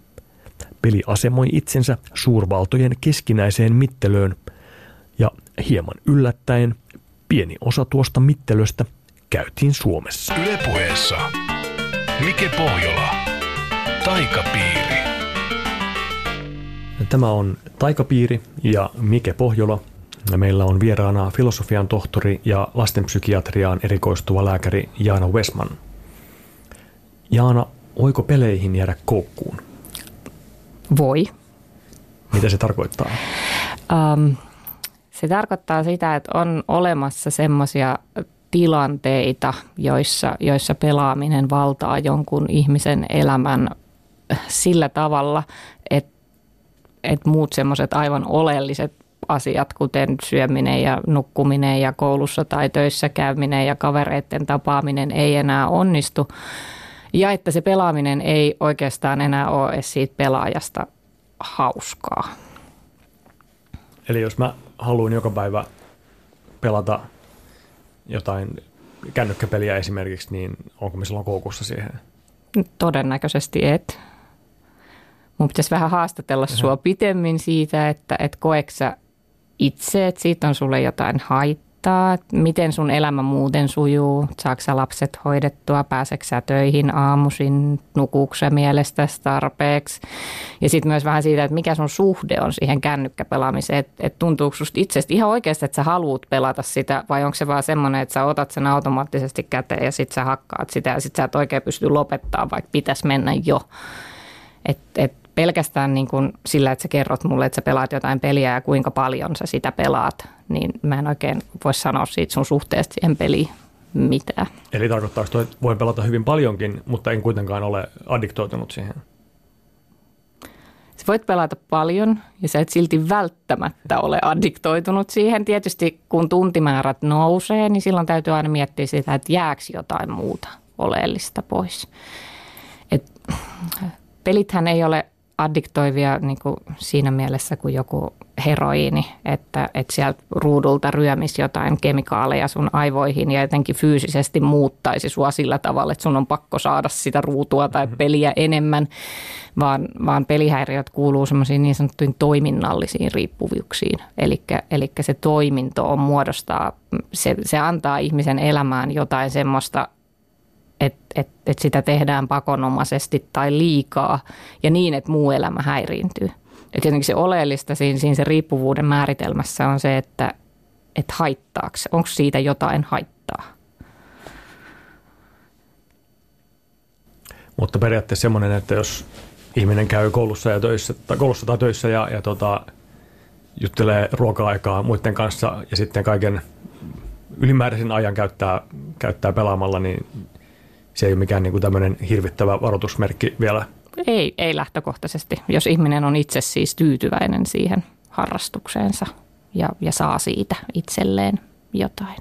Speaker 1: Peli asemoi itsensä suurvaltojen keskinäiseen mittelöön ja hieman yllättäen pieni osa tuosta mittelöstä käytiin Suomessa.
Speaker 2: Ylepuheessa Mike Pohjola. Taikapiiri.
Speaker 1: Tämä on Taikapiiri ja Mike Pohjola. Meillä on vieraana filosofian tohtori ja lastenpsykiatriaan erikoistuva lääkäri Jaana Westman. Jaana, voiko peleihin jäädä koukkuun?
Speaker 3: Voi.
Speaker 1: Mitä se tarkoittaa?
Speaker 3: Um, se tarkoittaa sitä, että on olemassa semmoisia tilanteita, joissa, joissa pelaaminen valtaa jonkun ihmisen elämän sillä tavalla, että, muut semmoiset aivan oleelliset asiat, kuten syöminen ja nukkuminen ja koulussa tai töissä käyminen ja kavereiden tapaaminen ei enää onnistu. Ja että se pelaaminen ei oikeastaan enää ole edes siitä pelaajasta hauskaa.
Speaker 1: Eli jos mä haluan joka päivä pelata jotain kännykkäpeliä esimerkiksi, niin onko me silloin koukussa siihen?
Speaker 3: Todennäköisesti et. Mun pitäisi vähän haastatella uh-huh. sua pitemmin siitä, että et koeksä itse, että siitä on sulle jotain haittaa miten sun elämä muuten sujuu, saako sä lapset hoidettua, pääseekö sä töihin aamuisin, nukuuko mielestä tarpeeksi. Ja sitten myös vähän siitä, että mikä sun suhde on siihen kännykkäpelaamiseen, että et tuntuuko susta itsestä ihan oikeasti, että sä haluat pelata sitä vai onko se vaan semmoinen, että sä otat sen automaattisesti käteen ja sitten sä hakkaat sitä ja sitten sä et oikein pysty lopettaa, vaikka pitäisi mennä jo. Et, et pelkästään niin kuin sillä, että sä kerrot mulle, että sä pelaat jotain peliä ja kuinka paljon sä sitä pelaat, niin mä en oikein voi sanoa siitä sun suhteesta siihen peliin mitään.
Speaker 1: Eli tarkoittaako toi, että voi pelata hyvin paljonkin, mutta en kuitenkaan ole addiktoitunut siihen?
Speaker 3: Sä voit pelata paljon ja sä et silti välttämättä ole addiktoitunut siihen. Tietysti kun tuntimäärät nousee, niin silloin täytyy aina miettiä sitä, että jääkö jotain muuta oleellista pois. Et, [SNIFFS] pelithän ei ole addiktoivia niin kuin siinä mielessä kuin joku heroiini, että, että sieltä ruudulta ryömisi jotain kemikaaleja sun aivoihin ja jotenkin fyysisesti muuttaisi sua sillä tavalla, että sun on pakko saada sitä ruutua tai mm-hmm. peliä enemmän, vaan, vaan pelihäiriöt kuuluu semmoisiin niin sanottuihin toiminnallisiin riippuvuuksiin. Eli se toiminto on muodostaa, se, se antaa ihmisen elämään jotain semmoista, että et, et sitä tehdään pakonomaisesti tai liikaa ja niin, että muu elämä häiriintyy. Ja tietenkin se oleellista siinä, siinä se riippuvuuden määritelmässä on se, että, että haittaako, onko siitä jotain haittaa.
Speaker 1: Mutta periaatteessa semmoinen, että jos ihminen käy koulussa, ja töissä, tai koulussa tai töissä ja, ja tota, juttelee ruoka-aikaa muiden kanssa ja sitten kaiken ylimääräisen ajan käyttää, käyttää pelaamalla, niin se ei ole mikään niin kuin tämmöinen hirvittävä varoitusmerkki vielä.
Speaker 3: Ei, ei lähtökohtaisesti, jos ihminen on itse siis tyytyväinen siihen harrastukseensa ja, ja saa siitä itselleen jotain.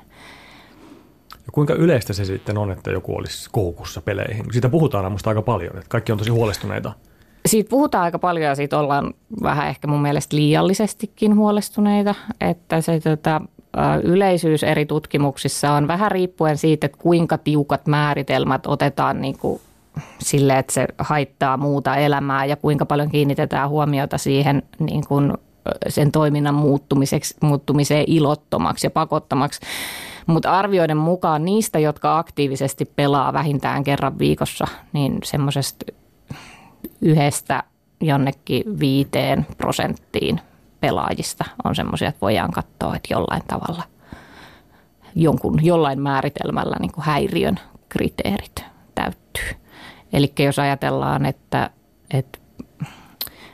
Speaker 1: Ja kuinka yleistä se sitten on, että joku olisi koukussa peleihin? Siitä puhutaan minusta aika paljon, että kaikki on tosi huolestuneita.
Speaker 3: Siitä puhutaan aika paljon ja siitä ollaan vähän ehkä mun mielestä liiallisestikin huolestuneita, että se tota, yleisyys eri tutkimuksissa on vähän riippuen siitä, kuinka tiukat määritelmät otetaan niin kuin sille, että se haittaa muuta elämää ja kuinka paljon kiinnitetään huomiota siihen niin kuin sen toiminnan muuttumiseksi, muuttumiseen ilottomaksi ja pakottamaksi. Mutta arvioiden mukaan niistä, jotka aktiivisesti pelaa vähintään kerran viikossa, niin semmoisesta yhdestä jonnekin viiteen prosenttiin pelaajista on semmoisia, että voidaan katsoa, että jollain tavalla jonkun, jollain määritelmällä niin kuin häiriön kriteerit täyttyy. Eli jos ajatellaan, että, että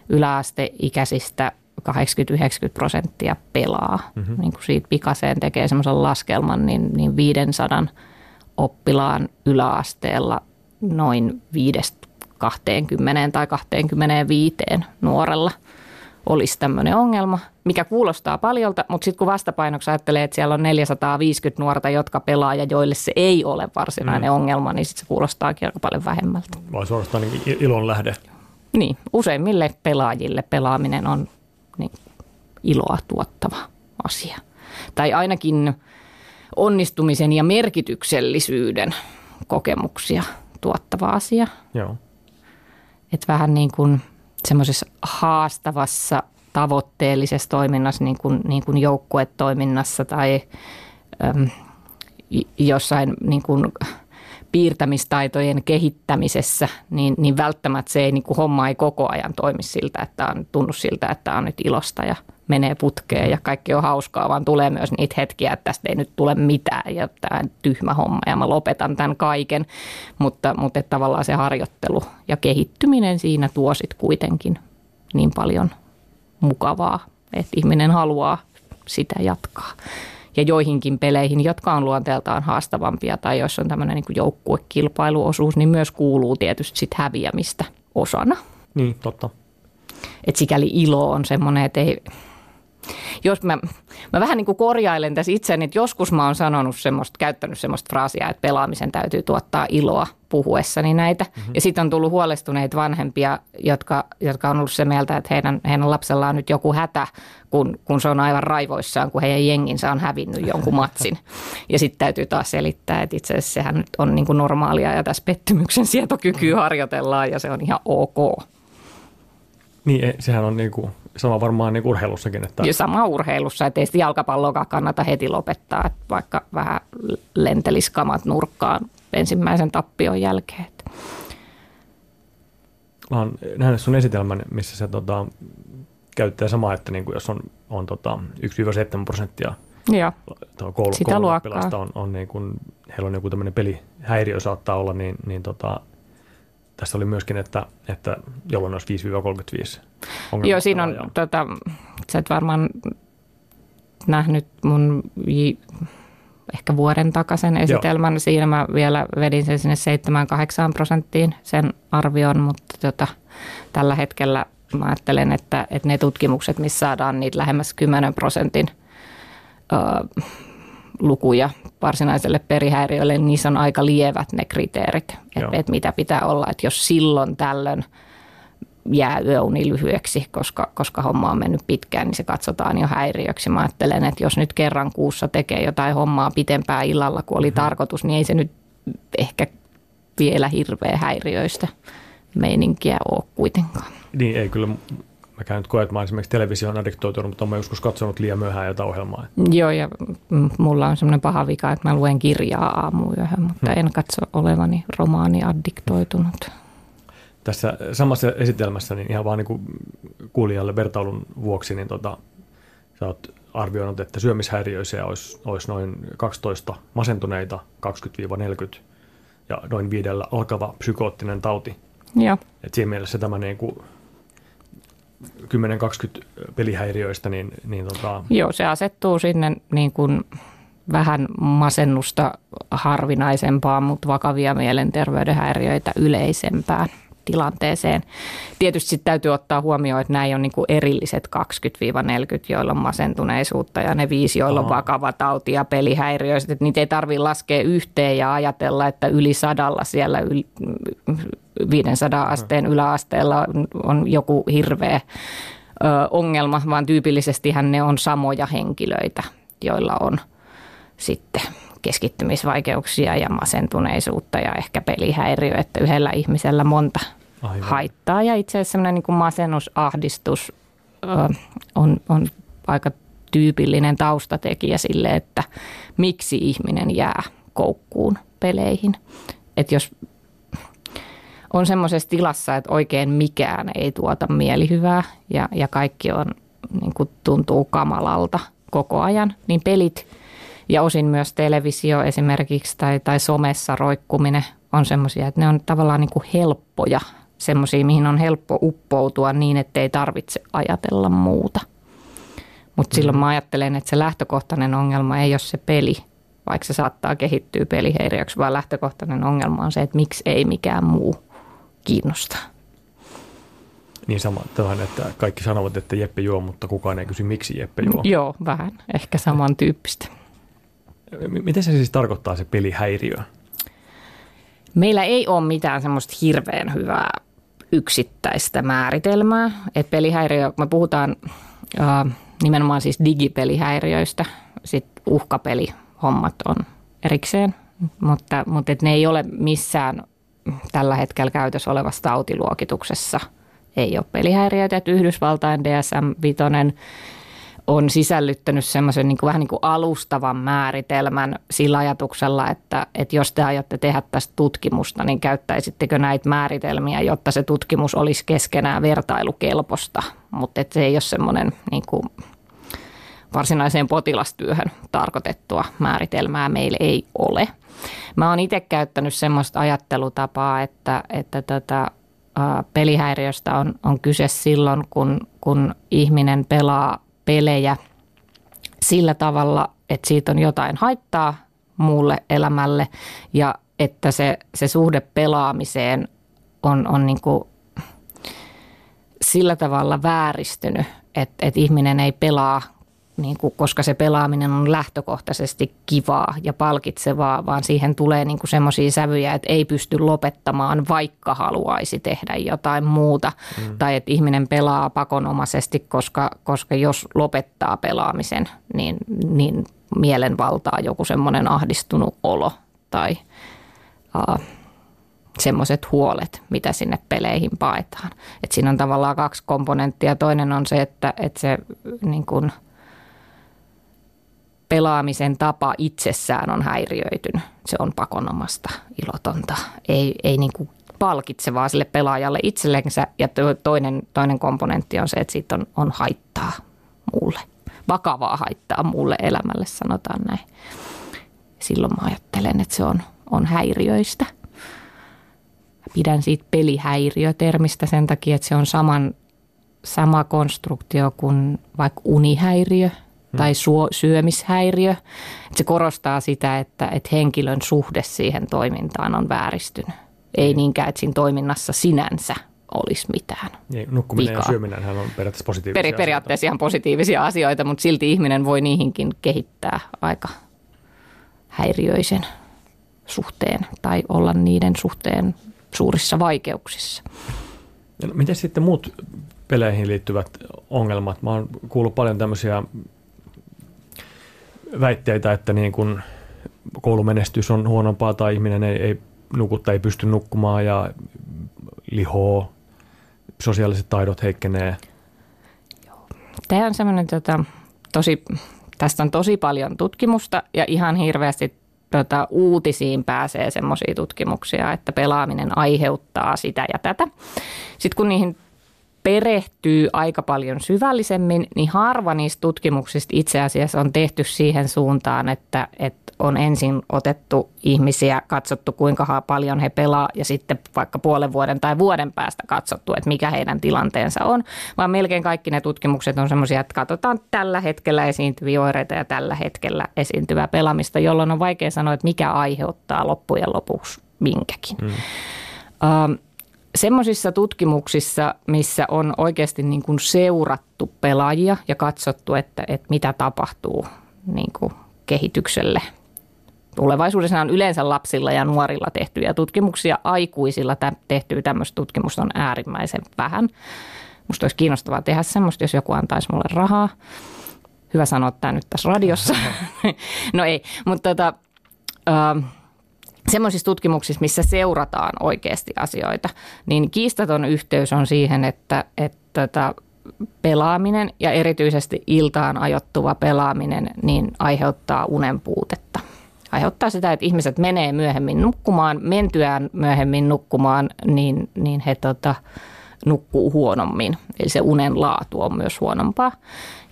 Speaker 3: yläasteikäisistä 80-90 prosenttia pelaa, mm-hmm. niin kuin siitä pikaseen tekee semmoisen laskelman, niin, niin 500 oppilaan yläasteella noin 5-20 tai 25 nuorella – olisi tämmöinen ongelma, mikä kuulostaa paljolta, mutta sitten kun vastapainoksi ajattelee, että siellä on 450 nuorta, jotka pelaa ja joille se ei ole varsinainen mm. ongelma, niin sitten se kuulostaakin aika paljon vähemmältä.
Speaker 1: Vai suorastaan niin ilon lähde.
Speaker 3: Niin, useimmille pelaajille pelaaminen on niin, iloa tuottava asia. Tai ainakin onnistumisen ja merkityksellisyyden kokemuksia tuottava asia.
Speaker 1: Joo.
Speaker 3: Et vähän niin kuin – semmoisessa haastavassa tavoitteellisessa toiminnassa, niin kuin, niin kuin joukkuetoiminnassa tai äm, jossain niin kuin piirtämistaitojen kehittämisessä, niin, niin välttämättä se ei, niin kuin homma ei koko ajan toimi siltä, että on tunnu siltä, että on nyt ilosta ja menee putkeen ja kaikki on hauskaa, vaan tulee myös niitä hetkiä, että tästä ei nyt tule mitään ja tämä on tyhmä homma ja mä lopetan tämän kaiken. Mutta, mutta että tavallaan se harjoittelu ja kehittyminen siinä tuo sitten kuitenkin niin paljon mukavaa, että ihminen haluaa sitä jatkaa. Ja joihinkin peleihin, jotka on luonteeltaan haastavampia tai jos on tämmöinen niin joukkuekilpailuosuus, niin myös kuuluu tietysti sit häviämistä osana.
Speaker 1: Niin, totta.
Speaker 3: Et sikäli ilo on semmoinen, että ei, jos mä, mä vähän niin kuin korjailen tässä itseäni, että joskus mä oon sanonut semmoista, käyttänyt semmoista fraasia, että pelaamisen täytyy tuottaa iloa puhuessani näitä. Mm-hmm. Ja sitten on tullut huolestuneita vanhempia, jotka, jotka on ollut se mieltä, että heidän, heidän lapsellaan on nyt joku hätä, kun, kun se on aivan raivoissaan, kun heidän jenginsä on hävinnyt jonkun matsin. Ja sitten täytyy taas selittää, että itse asiassa sehän nyt on niin kuin normaalia ja tässä pettymyksen sietokykyä harjoitellaan ja se on ihan ok.
Speaker 1: Niin, sehän on niin kuin sama varmaan niin urheilussakin. Että...
Speaker 3: Ja sama urheilussa, että ei sitä jalkapalloa kannata heti lopettaa, että vaikka vähän lenteliskamat nurkkaan ensimmäisen tappion jälkeen.
Speaker 1: Mä oon nähnyt sun esitelmän, missä se tota, käyttää samaa, että niin kuin jos on, on tota, 1-7 prosenttia
Speaker 3: Joo.
Speaker 1: Koulu, Sitä on, on niin kuin, heillä on joku tämmöinen pelihäiriö saattaa olla, niin, niin tota, tässä oli myöskin, että, että jolloin olisi 5-35
Speaker 3: Joo, siinä on, tota, sä et varmaan nähnyt mun ehkä vuoden takaisen esitelmän. Joo. Siinä mä vielä vedin sen sinne 7-8 prosenttiin sen arvion, mutta tota, tällä hetkellä mä ajattelen, että, että ne tutkimukset, missä saadaan niitä lähemmäs 10 prosentin ö, lukuja varsinaiselle perihäiriölle, niin niissä on aika lievät ne kriteerit, että, että mitä pitää olla. Että jos silloin tällöin jää yöuni lyhyeksi, koska, koska homma on mennyt pitkään, niin se katsotaan jo häiriöksi. Mä ajattelen, että jos nyt kerran kuussa tekee jotain hommaa pitempää illalla kuin oli mm-hmm. tarkoitus, niin ei se nyt ehkä vielä hirveä häiriöistä meininkiä ole kuitenkaan.
Speaker 1: Niin ei kyllä mä nyt koe, että mä olen esimerkiksi televisioon addiktoitunut, mutta olen joskus katsonut liian myöhään jotain ohjelmaa.
Speaker 3: Joo, ja mulla on semmoinen paha vika, että mä luen kirjaa aamuyöhön, mutta hmm. en katso olevani romaani addiktoitunut.
Speaker 1: Tässä samassa esitelmässä, niin ihan vaan niin kuin kuulijalle vertailun vuoksi, niin tota, sä oot arvioinut, että syömishäiriöisiä olisi, olisi noin 12 masentuneita 20-40 ja noin viidellä alkava psykoottinen tauti.
Speaker 3: Joo.
Speaker 1: Et siinä mielessä tämä niin kuin 10-20 pelihäiriöistä, niin, niin tota...
Speaker 3: Joo, se asettuu sinne niin kuin vähän masennusta harvinaisempaan, mutta vakavia mielenterveyden häiriöitä yleisempään tilanteeseen. Tietysti sitten täytyy ottaa huomioon, että nämä on niin kuin erilliset 20-40, joilla on masentuneisuutta ja ne viisi, joilla on vakava tauti ja pelihäiriöiset. Että niitä ei tarvitse laskea yhteen ja ajatella, että yli sadalla siellä yli, 500 asteen yläasteella on joku hirveä ö, ongelma, vaan tyypillisesti ne on samoja henkilöitä, joilla on sitten keskittymisvaikeuksia ja masentuneisuutta ja ehkä pelihäiriö, että yhdellä ihmisellä monta Aivan. haittaa. Ja itse asiassa sellainen niin kuin masennusahdistus ö, on, on aika tyypillinen taustatekijä sille, että miksi ihminen jää koukkuun peleihin. Että jos on semmoisessa tilassa, että oikein mikään ei tuota mielihyvää ja, ja kaikki on, niin kuin tuntuu kamalalta koko ajan, niin pelit ja osin myös televisio esimerkiksi tai, tai somessa roikkuminen on semmoisia, että ne on tavallaan niin kuin helppoja, semmoisia, mihin on helppo uppoutua niin, että ei tarvitse ajatella muuta. Mutta silloin mä ajattelen, että se lähtökohtainen ongelma ei ole se peli, vaikka se saattaa kehittyä pelihäiriöksi, vaan lähtökohtainen ongelma on se, että miksi ei mikään muu kiinnostaa.
Speaker 1: Niin sama tähän, että kaikki sanovat, että Jeppe juo, mutta kukaan ei kysy, miksi Jeppe juo.
Speaker 3: Joo, vähän. Ehkä samantyyppistä.
Speaker 1: Miten se siis tarkoittaa se pelihäiriö?
Speaker 3: Meillä ei ole mitään semmoista hirveän hyvää yksittäistä määritelmää. Et pelihäiriö, me puhutaan äh, nimenomaan siis digipelihäiriöistä, sitten uhkapelihommat on erikseen, mutta, mutta et ne ei ole missään tällä hetkellä käytössä olevassa tautiluokituksessa ei ole pelihäiriöitä. Että Yhdysvaltain DSM-5 on sisällyttänyt semmoisen niin kuin, vähän niin kuin alustavan määritelmän sillä ajatuksella, että, että jos te aiotte tehdä tästä tutkimusta, niin käyttäisittekö näitä määritelmiä, jotta se tutkimus olisi keskenään vertailukelpoista, mutta se ei ole semmoinen niin kuin, varsinaiseen potilastyöhön tarkoitettua määritelmää meillä ei ole. Mä oon itse käyttänyt semmoista ajattelutapaa, että, että tota, pelihäiriöstä on, on kyse silloin, kun, kun ihminen pelaa pelejä sillä tavalla, että siitä on jotain haittaa muulle elämälle ja että se, se suhde pelaamiseen on, on niin kuin sillä tavalla vääristynyt, että, että ihminen ei pelaa niin kuin, koska se pelaaminen on lähtökohtaisesti kivaa ja palkitsevaa, vaan siihen tulee niin semmoisia sävyjä, että ei pysty lopettamaan, vaikka haluaisi tehdä jotain muuta. Mm. Tai että ihminen pelaa pakonomaisesti, koska, koska jos lopettaa pelaamisen, niin, niin mielen valtaa joku semmoinen ahdistunut olo tai uh, semmoiset huolet, mitä sinne peleihin paetaan. Et siinä on tavallaan kaksi komponenttia. Toinen on se, että, että se niin kuin – pelaamisen tapa itsessään on häiriöitynyt. Se on pakonomasta, ilotonta, ei, ei niin kuin palkitsevaa sille pelaajalle itsellensä. Ja toinen, toinen komponentti on se, että siitä on, on haittaa muulle, vakavaa haittaa muulle elämälle, sanotaan näin. Silloin mä ajattelen, että se on, on häiriöistä. pidän siitä pelihäiriötermistä sen takia, että se on saman, sama konstruktio kuin vaikka unihäiriö tai suo, syömishäiriö. Että se korostaa sitä, että, että henkilön suhde siihen toimintaan on vääristynyt. Ei niinkään, että siinä toiminnassa sinänsä olisi mitään
Speaker 1: Niin, nukkuminen
Speaker 3: vikaa.
Speaker 1: ja syöminen on periaatteessa positiivisia
Speaker 3: Peri, periaatteessa ihan positiivisia asioita, mutta silti ihminen voi niihinkin kehittää aika häiriöisen suhteen tai olla niiden suhteen suurissa vaikeuksissa.
Speaker 1: No, miten sitten muut peleihin liittyvät ongelmat? Mä oon kuullut paljon tämmöisiä väitteitä, että niin kun koulumenestys on huonompaa tai ihminen ei, ei nuku tai ei pysty nukkumaan ja lihoo, sosiaaliset taidot heikkenee.
Speaker 3: Tämä on semmoinen tota, tosi, tästä on tosi paljon tutkimusta ja ihan hirveästi tota, uutisiin pääsee semmoisia tutkimuksia, että pelaaminen aiheuttaa sitä ja tätä. Sitten kun niihin perehtyy aika paljon syvällisemmin, niin harva niistä tutkimuksista itse asiassa on tehty siihen suuntaan, että, että on ensin otettu ihmisiä, katsottu kuinka paljon he pelaa ja sitten vaikka puolen vuoden tai vuoden päästä katsottu, että mikä heidän tilanteensa on, vaan melkein kaikki ne tutkimukset on semmoisia, että katsotaan tällä hetkellä esiintyviä oireita ja tällä hetkellä esiintyvää pelaamista, jolloin on vaikea sanoa, että mikä aiheuttaa loppujen lopuksi minkäkin. Mm. Uh, semmoisissa tutkimuksissa, missä on oikeasti niin kuin seurattu pelaajia ja katsottu, että, että mitä tapahtuu niin kuin kehitykselle. Tulevaisuudessa on yleensä lapsilla ja nuorilla tehtyjä tutkimuksia. Aikuisilla tehtyä tämmöistä tutkimusta on äärimmäisen vähän. Musta olisi kiinnostavaa tehdä semmoista, jos joku antaisi mulle rahaa. Hyvä sanoa tämä nyt tässä radiossa. [LAUGHS] no ei, mutta tota, uh, semmoisissa tutkimuksissa, missä seurataan oikeasti asioita, niin kiistaton yhteys on siihen, että, että pelaaminen ja erityisesti iltaan ajottuva pelaaminen niin aiheuttaa unen puutetta. Aiheuttaa sitä, että ihmiset menee myöhemmin nukkumaan, mentyään myöhemmin nukkumaan, niin, niin he tota, nukkuu huonommin. Eli se unen laatu on myös huonompaa.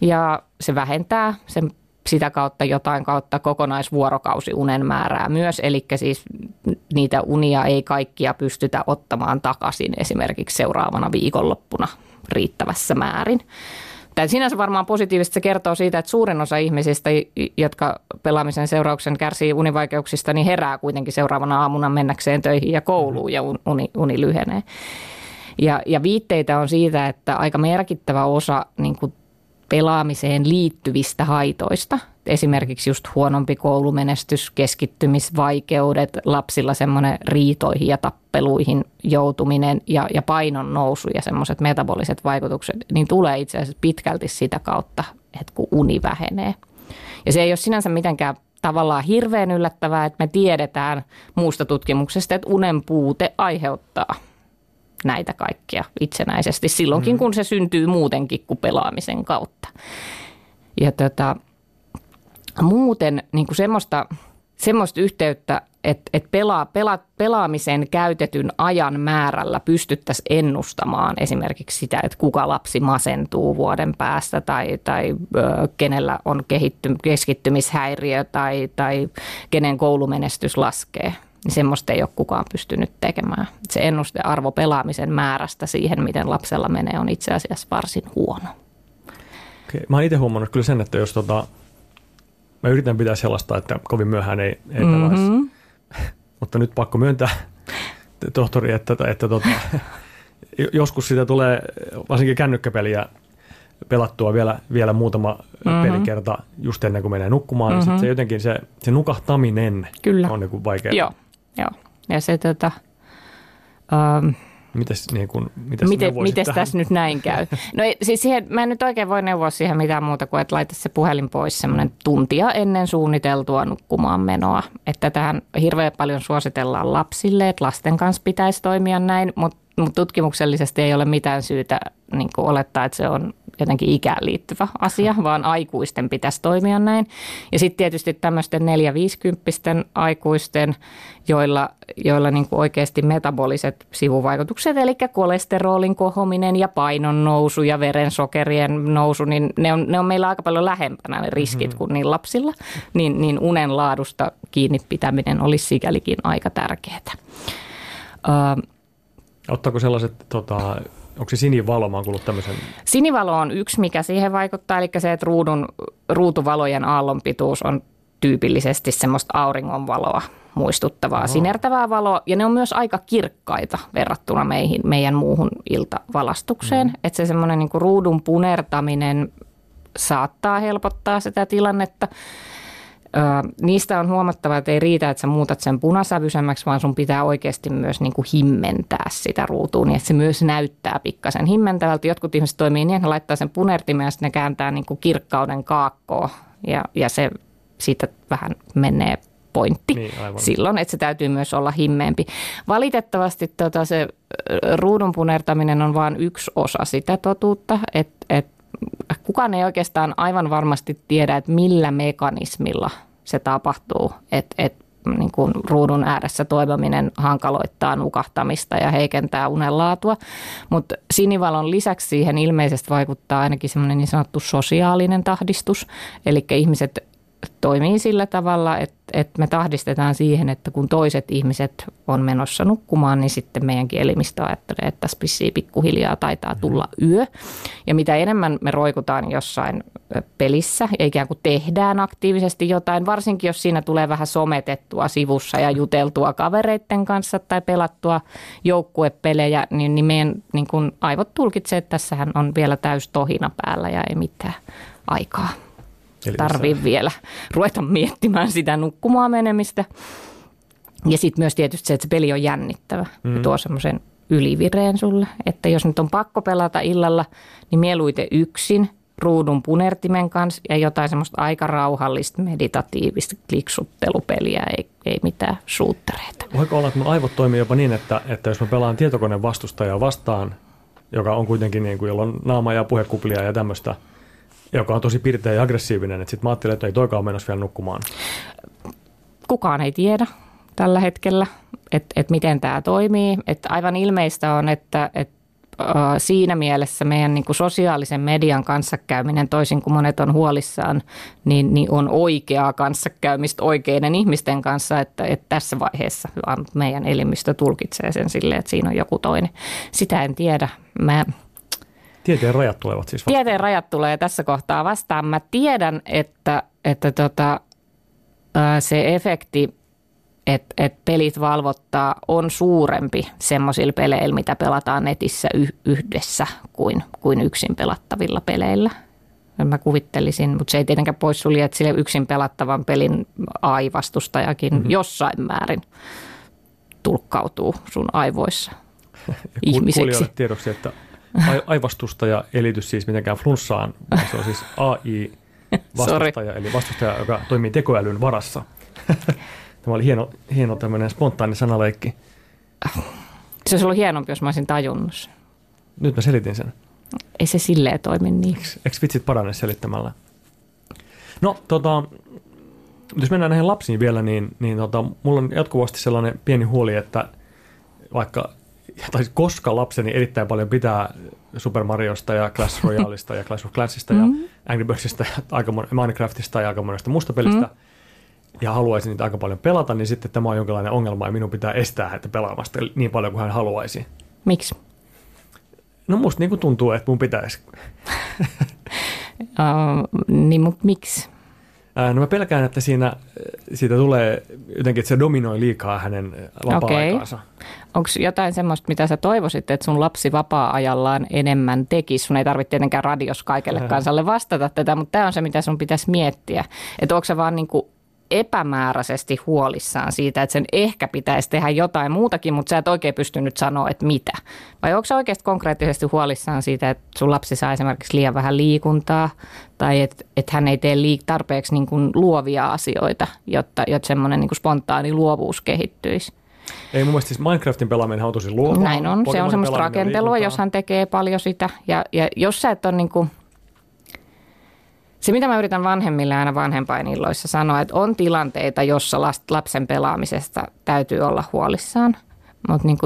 Speaker 3: Ja se vähentää sen sitä kautta jotain kautta kokonaisvuorokausi unen määrää myös, eli siis niitä unia ei kaikkia pystytä ottamaan takaisin esimerkiksi seuraavana viikonloppuna riittävässä määrin. Tämä sinänsä varmaan positiivisesti se kertoo siitä, että suurin osa ihmisistä, jotka pelaamisen seurauksen kärsii univaikeuksista, niin herää kuitenkin seuraavana aamuna mennäkseen töihin ja kouluun ja uni, uni lyhenee. Ja, ja viitteitä on siitä, että aika merkittävä osa niin kuin pelaamiseen liittyvistä haitoista. Esimerkiksi just huonompi koulumenestys, keskittymisvaikeudet, lapsilla semmoinen riitoihin ja tappeluihin joutuminen ja, ja painon nousu ja semmoiset metaboliset vaikutukset, niin tulee itse asiassa pitkälti sitä kautta, että kun uni vähenee. Ja se ei ole sinänsä mitenkään tavallaan hirveän yllättävää, että me tiedetään muusta tutkimuksesta, että unen puute aiheuttaa – näitä kaikkia itsenäisesti silloinkin, mm. kun se syntyy muutenkin kuin pelaamisen kautta. Ja tota, muuten niin kuin semmoista, semmoista yhteyttä, että, että pelaa, pela, pelaamisen käytetyn ajan määrällä pystyttäisiin ennustamaan esimerkiksi sitä, että kuka lapsi masentuu vuoden päästä tai, tai ö, kenellä on kehitty, keskittymishäiriö tai, tai kenen koulumenestys laskee – niin semmoista ei ole kukaan pystynyt tekemään. Se ennustearvo pelaamisen määrästä siihen, miten lapsella menee, on itse asiassa varsin huono.
Speaker 1: Okei. Mä oon itse huomannut kyllä sen, että jos tota, mä yritän pitää sellaista, että kovin myöhään ei, ei mm-hmm. [LAUGHS] Mutta nyt pakko myöntää, tohtori, että, että, että tota, [LAUGHS] joskus sitä tulee varsinkin kännykkäpeliä pelattua vielä, vielä muutama mm-hmm. pelikerta just ennen kuin menee nukkumaan, mm-hmm. niin se jotenkin se, se nukahtaminen
Speaker 3: Kyllä.
Speaker 1: on niin vaikeaa.
Speaker 3: Joo, joo. Ja se tota, um,
Speaker 1: Mites, niin kun, mites
Speaker 3: miten, mites tässä nyt näin käy? [LAUGHS] No siis siihen, mä en nyt oikein voi neuvoa siihen mitään muuta kuin, että laita se puhelin pois semmoinen tuntia ennen suunniteltua nukkumaan menoa. Että tähän hirveän paljon suositellaan lapsille, että lasten kanssa pitäisi toimia näin, mutta mut tutkimuksellisesti ei ole mitään syytä niin olettaa, että se on jotenkin ikään liittyvä asia, vaan aikuisten pitäisi toimia näin. Ja sitten tietysti tämmöisten 4-50 aikuisten, joilla, joilla niin kuin oikeasti metaboliset sivuvaikutukset, eli kolesterolin kohominen ja painon nousu ja verensokerien nousu, niin ne on, ne on meillä aika paljon lähempänä ne riskit mm-hmm. kuin niin lapsilla. Niin, niin unen laadusta kiinni pitäminen olisi sikälikin aika tärkeää. Uh,
Speaker 1: Ottaako sellaiset, tota, onko se sinivalo, mä oon kuullut tämmöisen?
Speaker 3: Sinivalo on yksi, mikä siihen vaikuttaa, eli se, että ruudun, ruutuvalojen aallonpituus on tyypillisesti semmoista auringonvaloa muistuttavaa, Oho. sinertävää valoa. Ja ne on myös aika kirkkaita verrattuna meihin, meidän muuhun iltavalastukseen. Mm. Että se semmoinen niin ruudun punertaminen saattaa helpottaa sitä tilannetta. Ö, niistä on huomattava, että ei riitä, että sä muutat sen punasävyisemmäksi, vaan sun pitää oikeasti myös niin kuin himmentää sitä ruutua, niin että se myös näyttää pikkasen himmentävältä. Jotkut ihmiset toimii niin, että ne laittaa sen punertimen ja sitten ne kääntää niin kuin kirkkauden kaakkoon ja, ja se siitä vähän menee pointti niin, silloin, että se täytyy myös olla himmeempi. Valitettavasti tota, se ruudun punertaminen on vain yksi osa sitä totuutta, että et, kukaan ei oikeastaan aivan varmasti tiedä, että millä mekanismilla se tapahtuu, että et, niin kuin ruudun ääressä toimiminen hankaloittaa nukahtamista ja heikentää unenlaatua. Mutta sinivalon lisäksi siihen ilmeisesti vaikuttaa ainakin semmoinen niin sanottu sosiaalinen tahdistus. Eli ihmiset toimii sillä tavalla, että, että me tahdistetaan siihen, että kun toiset ihmiset on menossa nukkumaan, niin sitten meidänkin elimistö ajattelee, että tässä pissii pikkuhiljaa taitaa tulla yö. Ja mitä enemmän me roikutaan jossain pelissä ja ikään kuin tehdään aktiivisesti jotain, varsinkin jos siinä tulee vähän sometettua sivussa ja juteltua kavereiden kanssa tai pelattua joukkuepelejä, niin, niin meidän niin kuin aivot tulkitsee, että tässähän on vielä täys tohina päällä ja ei mitään aikaa. Eli tarvii missä... vielä ruveta miettimään sitä nukkumaan menemistä. Ja sitten myös tietysti se, että se peli on jännittävä mm. ja tuo semmoisen ylivireen sulle. Että jos nyt on pakko pelata illalla, niin mieluiten yksin ruudun punertimen kanssa ja jotain semmoista aika rauhallista meditatiivista kliksuttelupeliä, ei, ei mitään suuttereita.
Speaker 1: Voiko olla, että mun aivot toimii jopa niin, että, että jos mä pelaan tietokoneen vastustajaa vastaan, joka on kuitenkin niin kuin, jolla on naama ja puhekuplia ja tämmöistä – joka on tosi pirteä ja aggressiivinen, että sitten mä ajattelin, että ei toikaan menossa vielä nukkumaan.
Speaker 3: Kukaan ei tiedä tällä hetkellä, että, että miten tämä toimii. Että aivan ilmeistä on, että, että siinä mielessä meidän niin sosiaalisen median kanssakäyminen, toisin kuin monet on huolissaan, niin, niin on oikeaa kanssakäymistä oikeiden ihmisten kanssa, että, että tässä vaiheessa meidän elimistö tulkitsee sen silleen, että siinä on joku toinen. Sitä en tiedä. Mä
Speaker 1: Tieteen rajat tulevat siis
Speaker 3: vastaan. Tieteen rajat tulee tässä kohtaa vastaan. Mä tiedän, että, että tota, se efekti, että et pelit valvottaa, on suurempi semmoisilla peleillä, mitä pelataan netissä yhdessä kuin, kuin yksin pelattavilla peleillä. Mä kuvittelisin, mutta se ei tietenkään poissulje, että sille yksin pelattavan pelin AI-vastustajakin mm-hmm. jossain määrin tulkkautuu sun aivoissa ihmiseksi.
Speaker 1: tiedoksi, että aivastusta ja elitys siis mitenkään flunssaan, vaan se on siis AI-vastustaja, eli vastustaja, joka toimii tekoälyn varassa. [LAUGHS] Tämä oli hieno, hieno tämmöinen spontaani sanaleikki.
Speaker 3: Se olisi ollut hienompi, jos mä olisin tajunnut
Speaker 1: Nyt mä selitin sen.
Speaker 3: Ei se silleen toimi niin.
Speaker 1: Eikö vitsit parane selittämällä? No, tota, jos mennään näihin lapsiin vielä, niin, niin tota, mulla on jatkuvasti sellainen pieni huoli, että vaikka tai koska lapseni erittäin paljon pitää Super Mariosta ja Clash Royaleista ja Clash of Clansista mm-hmm. ja Angry Birdsista ja aika mon- Minecraftista ja aika monesta muusta pelistä, mm-hmm. ja haluaisin niitä aika paljon pelata, niin sitten tämä on jonkinlainen ongelma ja minun pitää estää häntä pelaamasta niin paljon kuin hän haluaisi.
Speaker 3: Miksi?
Speaker 1: No musta niin kuin tuntuu, että mun pitäisi. [LAUGHS]
Speaker 3: uh, niin, mutta miksi?
Speaker 1: No mä pelkään, että siinä, siitä tulee jotenkin, että se dominoi liikaa hänen vapaa-aikaansa. Okay.
Speaker 3: Onko jotain semmoista, mitä sä toivoisit, että sun lapsi vapaa-ajallaan enemmän tekisi? Sun ei tarvitse tietenkään radios kaikelle kansalle vastata tätä, mutta tämä on se, mitä sun pitäisi miettiä. Että onko se vaan niin kuin epämääräisesti huolissaan siitä, että sen ehkä pitäisi tehdä jotain muutakin, mutta sä et oikein pysty nyt sanoa, että mitä. Vai onko se oikeasti konkreettisesti huolissaan siitä, että sun lapsi saa esimerkiksi liian vähän liikuntaa tai että, että hän ei tee liik- tarpeeksi niin kuin luovia asioita, jotta, jotta semmoinen niin kuin spontaani luovuus kehittyisi?
Speaker 1: Ei mun mielestä siis Minecraftin pelaaminen on tosi luovaa.
Speaker 3: Näin on, se on semmoista rakentelua, jos hän tekee paljon sitä. Ja, ja jos sä et ole niin kuin se, mitä mä yritän vanhemmille aina vanhempainilloissa sanoa, että on tilanteita, jossa lapsen pelaamisesta täytyy olla huolissaan, mutta niin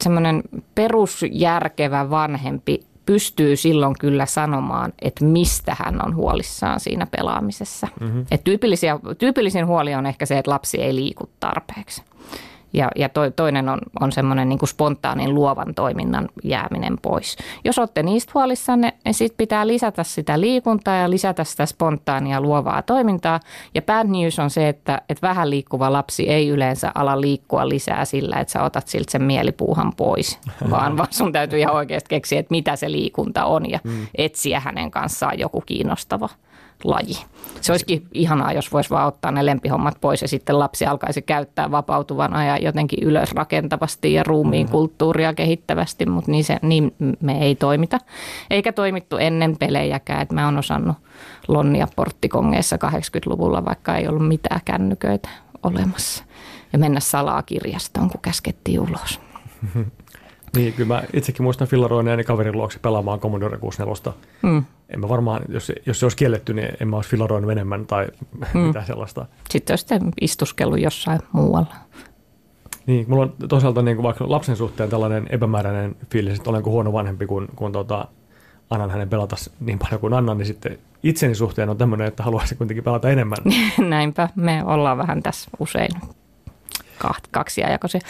Speaker 3: semmoinen perusjärkevä vanhempi pystyy silloin kyllä sanomaan, että mistä hän on huolissaan siinä pelaamisessa. Mm-hmm. Et tyypillisin huoli on ehkä se, että lapsi ei liiku tarpeeksi. Ja, ja to, toinen on, on semmoinen niin spontaanin luovan toiminnan jääminen pois. Jos olette niistä huolissanne, niin sit pitää lisätä sitä liikuntaa ja lisätä sitä spontaania luovaa toimintaa. Ja bad news on se, että, että vähän liikkuva lapsi ei yleensä ala liikkua lisää sillä, että sä otat siltä sen mielipuuhan pois, [LAUGHS] vaan, vaan sun täytyy ihan oikeasti keksiä, että mitä se liikunta on ja mm. etsiä hänen kanssaan joku kiinnostava laji. Se olisikin ihanaa, jos voisi vaan ottaa ne lempihommat pois ja sitten lapsi alkaisi käyttää vapautuvana ja jotenkin ylös rakentavasti ja ruumiin mm. kulttuuria kehittävästi, mutta niin, se, niin me ei toimita. Eikä toimittu ennen pelejäkään, että mä oon osannut lonnia porttikongeissa 80-luvulla, vaikka ei ollut mitään kännyköitä olemassa. Ja mennä salaa kirjastoon, kun käskettiin ulos. [LAUGHS]
Speaker 1: Niin, kyllä mä itsekin muistan fillaroineeni kaverin luokse pelaamaan Commodore 64. Mm. En mä varmaan, jos, jos se olisi kielletty, niin en mä olisi fillaroinut enemmän tai [LAUGHS] mm. mitään sellaista.
Speaker 3: Sitten olisi sitten istuskellut jossain muualla.
Speaker 1: Niin, mulla on toisaalta niin kuin vaikka lapsen suhteen tällainen epämääräinen fiilis, että olenko huono vanhempi, kun, kun tuota, annan hänen pelata niin paljon kuin annan, niin sitten itseni suhteen on tämmöinen, että haluaisin kuitenkin pelata enemmän. [LAUGHS]
Speaker 3: Näinpä, me ollaan vähän tässä usein kaksijakoisia.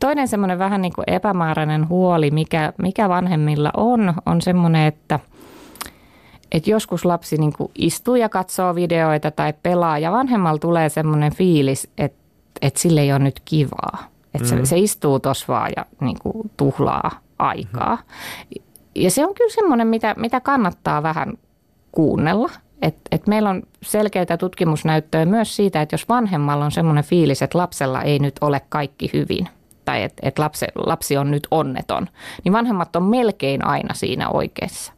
Speaker 3: Toinen semmoinen vähän niin kuin epämääräinen huoli, mikä, mikä vanhemmilla on, on semmoinen, että että joskus lapsi niin kuin istuu ja katsoo videoita tai pelaa ja vanhemmalla tulee semmoinen fiilis, että, että sille ei ole nyt kivaa. Että mm-hmm. se, se istuu tuossa vaan ja niin kuin tuhlaa aikaa. Mm-hmm. Ja se on kyllä semmoinen, mitä, mitä kannattaa vähän kuunnella – et, et meillä on selkeitä tutkimusnäyttöä myös siitä, että jos vanhemmalla on semmoinen fiilis, että lapsella ei nyt ole kaikki hyvin tai että et lapsi, lapsi on nyt onneton, niin vanhemmat on melkein aina siinä oikeassa.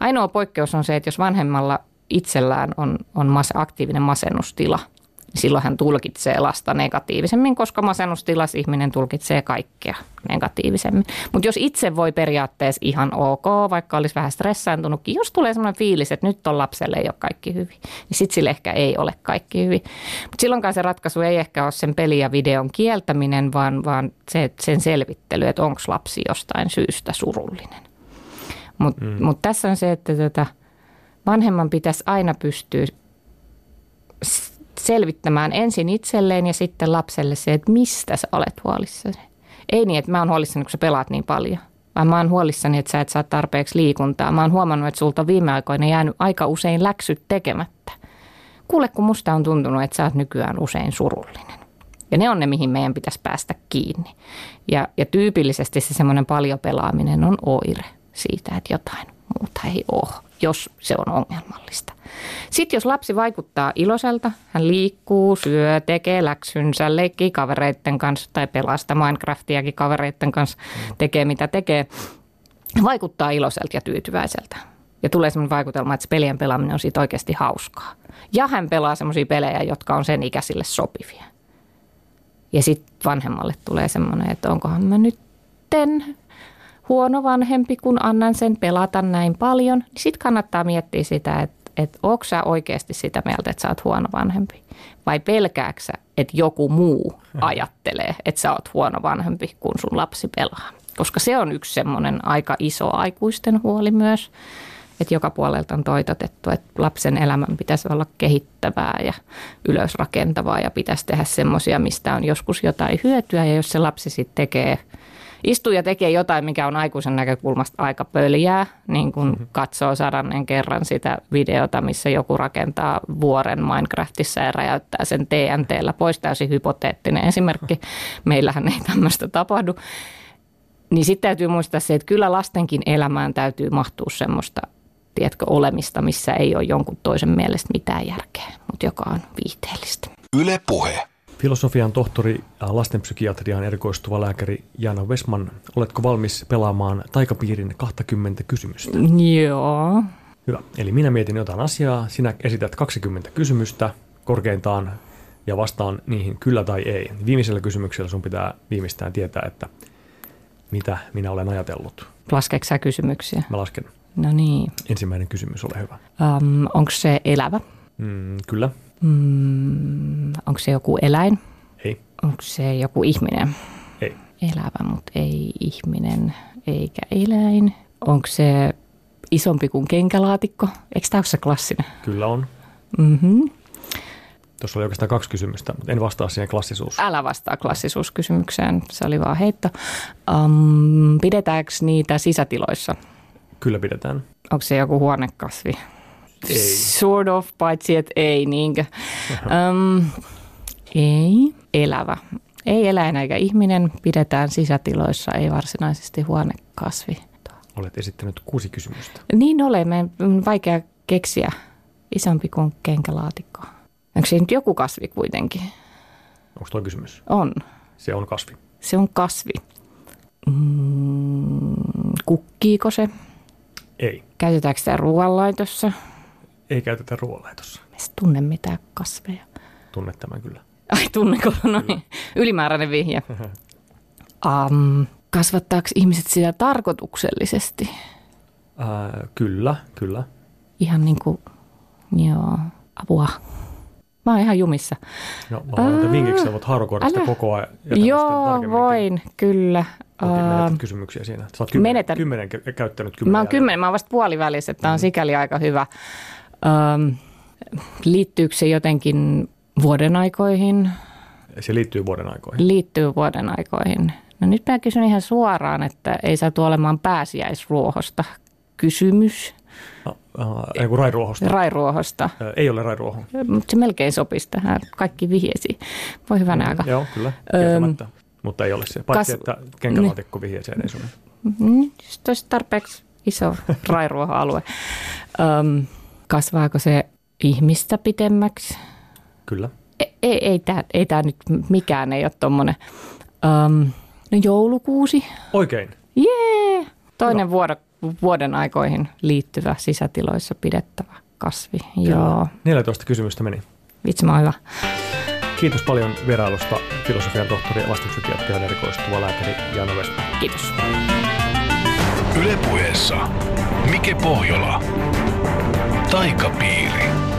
Speaker 3: Ainoa poikkeus on se, että jos vanhemmalla itsellään on, on mas, aktiivinen masennustila – silloin hän tulkitsee lasta negatiivisemmin, koska masennustilas ihminen tulkitsee kaikkea negatiivisemmin. Mutta jos itse voi periaatteessa ihan ok, vaikka olisi vähän stressaantunutkin, jos tulee sellainen fiilis, että nyt on lapselle ei ole kaikki hyvin, niin sitten sille ehkä ei ole kaikki hyvin. Mutta silloinkaan se ratkaisu ei ehkä ole sen peli ja videon kieltäminen, vaan, vaan se, sen selvittely, että onko lapsi jostain syystä surullinen. Mutta mm. mut tässä on se, että tätä tota, vanhemman pitäisi aina pystyä selvittämään ensin itselleen ja sitten lapselle se, että mistä sä olet huolissasi. Ei niin, että mä oon huolissani, kun sä pelaat niin paljon, vaan mä oon huolissani, että sä et saa tarpeeksi liikuntaa. Mä oon huomannut, että sulta on viime aikoina jäänyt aika usein läksyt tekemättä. Kuule, kun musta on tuntunut, että sä oot nykyään usein surullinen. Ja ne on ne, mihin meidän pitäisi päästä kiinni. Ja, ja tyypillisesti se semmoinen paljon pelaaminen on oire siitä, että jotain muuta ei ole, jos se on ongelmallista. Sitten jos lapsi vaikuttaa iloiselta, hän liikkuu, syö, tekee läksynsä, leikkii kavereiden kanssa tai pelasta Minecraftiakin kavereiden kanssa, tekee mitä tekee, vaikuttaa iloiselta ja tyytyväiseltä. Ja tulee sellainen vaikutelma, että se pelien pelaaminen on siitä oikeasti hauskaa. Ja hän pelaa sellaisia pelejä, jotka on sen ikäisille sopivia. Ja sitten vanhemmalle tulee semmoinen, että onkohan mä nyt huono vanhempi, kun annan sen pelata näin paljon. Niin sitten kannattaa miettiä sitä, että että onko sä oikeasti sitä mieltä, että sä oot huono vanhempi? Vai pelkääksä, että joku muu [LAUGHS] ajattelee, että sä oot huono vanhempi, kun sun lapsi pelaa? Koska se on yksi semmoinen aika iso aikuisten huoli myös, että joka puolelta on toitotettu, että lapsen elämän pitäisi olla kehittävää ja ylösrakentavaa ja pitäisi tehdä semmoisia, mistä on joskus jotain hyötyä. Ja jos se lapsi sitten tekee – istuu ja tekee jotain, mikä on aikuisen näkökulmasta aika pöljää, niin kun mm-hmm. katsoo sadannen kerran sitä videota, missä joku rakentaa vuoren Minecraftissa ja räjäyttää sen TNTllä pois, täysin hypoteettinen esimerkki. [LAUGHS] Meillähän ei tämmöistä tapahdu. Niin sitten täytyy muistaa se, että kyllä lastenkin elämään täytyy mahtua semmoista tiedätkö, olemista, missä ei ole jonkun toisen mielestä mitään järkeä, mutta joka on viihteellistä. Yle puhe.
Speaker 1: Filosofian tohtori ja lastenpsykiatriaan erikoistuva lääkäri Jana Vesman, oletko valmis pelaamaan taikapiirin 20 kysymystä?
Speaker 3: Joo.
Speaker 1: Hyvä. Eli minä mietin jotain asiaa, sinä esität 20 kysymystä korkeintaan ja vastaan niihin kyllä tai ei. Viimeisellä kysymyksellä sun pitää viimeistään tietää, että mitä minä olen ajatellut.
Speaker 3: Laskeeko sä kysymyksiä?
Speaker 1: Mä lasken.
Speaker 3: No niin.
Speaker 1: Ensimmäinen kysymys, ole hyvä.
Speaker 3: Um, onko se elävä?
Speaker 1: Mm, kyllä.
Speaker 3: Mm, onko se joku eläin?
Speaker 1: Ei.
Speaker 3: Onko se joku ihminen?
Speaker 1: Ei.
Speaker 3: Elävä, mutta ei ihminen eikä eläin. Onko se isompi kuin kenkälaatikko? Eikö tämä ole se klassinen?
Speaker 1: Kyllä on.
Speaker 3: Mm-hmm.
Speaker 1: Tuossa oli oikeastaan kaksi kysymystä, mutta en vastaa siihen klassisuus.
Speaker 3: Älä vastaa klassisuuskysymykseen, se oli vaan heitto. Um, pidetäänkö niitä sisätiloissa?
Speaker 1: Kyllä pidetään.
Speaker 3: Onko se joku huonekasvi?
Speaker 1: Ei.
Speaker 3: Sort of, paitsi että ei niinkö. [LAUGHS] Um, ei. Elävä. Ei eläin eikä ihminen pidetään sisätiloissa, ei varsinaisesti huonekasvi.
Speaker 1: Olet esittänyt kuusi kysymystä.
Speaker 3: Niin olemme, vaikea keksiä isompi kuin kenkälaatikko. Onko se nyt joku kasvi kuitenkin?
Speaker 1: Onko tuo kysymys?
Speaker 3: On.
Speaker 1: Se on kasvi.
Speaker 3: Se on kasvi. Mm, kukkiiko se?
Speaker 1: Ei.
Speaker 3: Käytetäänkö sitä ruoanlaitossa?
Speaker 1: Ei käytetä ruoanlaitossa.
Speaker 3: Edes tunne mitään kasveja.
Speaker 1: Tunnet tämän kyllä.
Speaker 3: Ai tunneko? No niin. Ylimääräinen vihje. [LAUGHS] Um, kasvattaako ihmiset sitä tarkoituksellisesti?
Speaker 1: Ää, kyllä, kyllä.
Speaker 3: Ihan niin kuin, joo, apua. Mä oon ihan jumissa.
Speaker 1: No, mä voin antaa vinkiksi, voit sitä
Speaker 3: älä.
Speaker 1: koko ajan.
Speaker 3: Joo, voin, kyllä.
Speaker 1: Otin,
Speaker 3: Uh,
Speaker 1: menetät kysymyksiä siinä. Sä oot kymmenen,
Speaker 3: menetän.
Speaker 1: kymmenen kä- käyttänyt kymmenen.
Speaker 3: Mä oon kymmenen, mä oon vasta puolivälissä, että
Speaker 1: Mm.
Speaker 3: on sikäli aika hyvä. Um, liittyykö se jotenkin vuoden aikoihin?
Speaker 1: Se liittyy vuoden aikoihin.
Speaker 3: Liittyy vuoden aikoihin. No nyt mä kysyn ihan suoraan, että ei saatu olemaan pääsiäisruohosta. Kysymys
Speaker 1: No, ei kun rairuohosta.
Speaker 3: rairuohosta.
Speaker 1: Ää, ei ole rairuoho.
Speaker 3: Mutta se melkein sopisi tähän. Kaikki vihjesi. Voi hyvänä aika.
Speaker 1: Joo, kyllä.
Speaker 3: Öm,
Speaker 1: Kieltämättä. Mutta ei ole se. Paitsi,
Speaker 3: kas-
Speaker 1: että kenkälaatikko vihjeeseen ei sovi.
Speaker 3: Mm, olisi tarpeeksi iso rairuohoalue. Öm, [LAUGHS] kasvaako se ihmistä pitemmäksi?
Speaker 1: Kyllä.
Speaker 3: Ei, ei, ei tämä ei tää nyt mikään ei ole tuommoinen. Um, no joulukuusi.
Speaker 1: Oikein.
Speaker 3: Jee! Toinen vuoro, vuoden aikoihin liittyvä sisätiloissa pidettävä kasvi. Joo.
Speaker 1: 14 kysymystä meni.
Speaker 3: Vitsi, mä hyvä.
Speaker 1: Kiitos paljon vierailusta filosofian tohtori, lastenpsykiatria erikoistuva lääkäri Jano Westman.
Speaker 3: Kiitos.
Speaker 2: Ylepuheessa Mike Pohjola. Taikapiiri.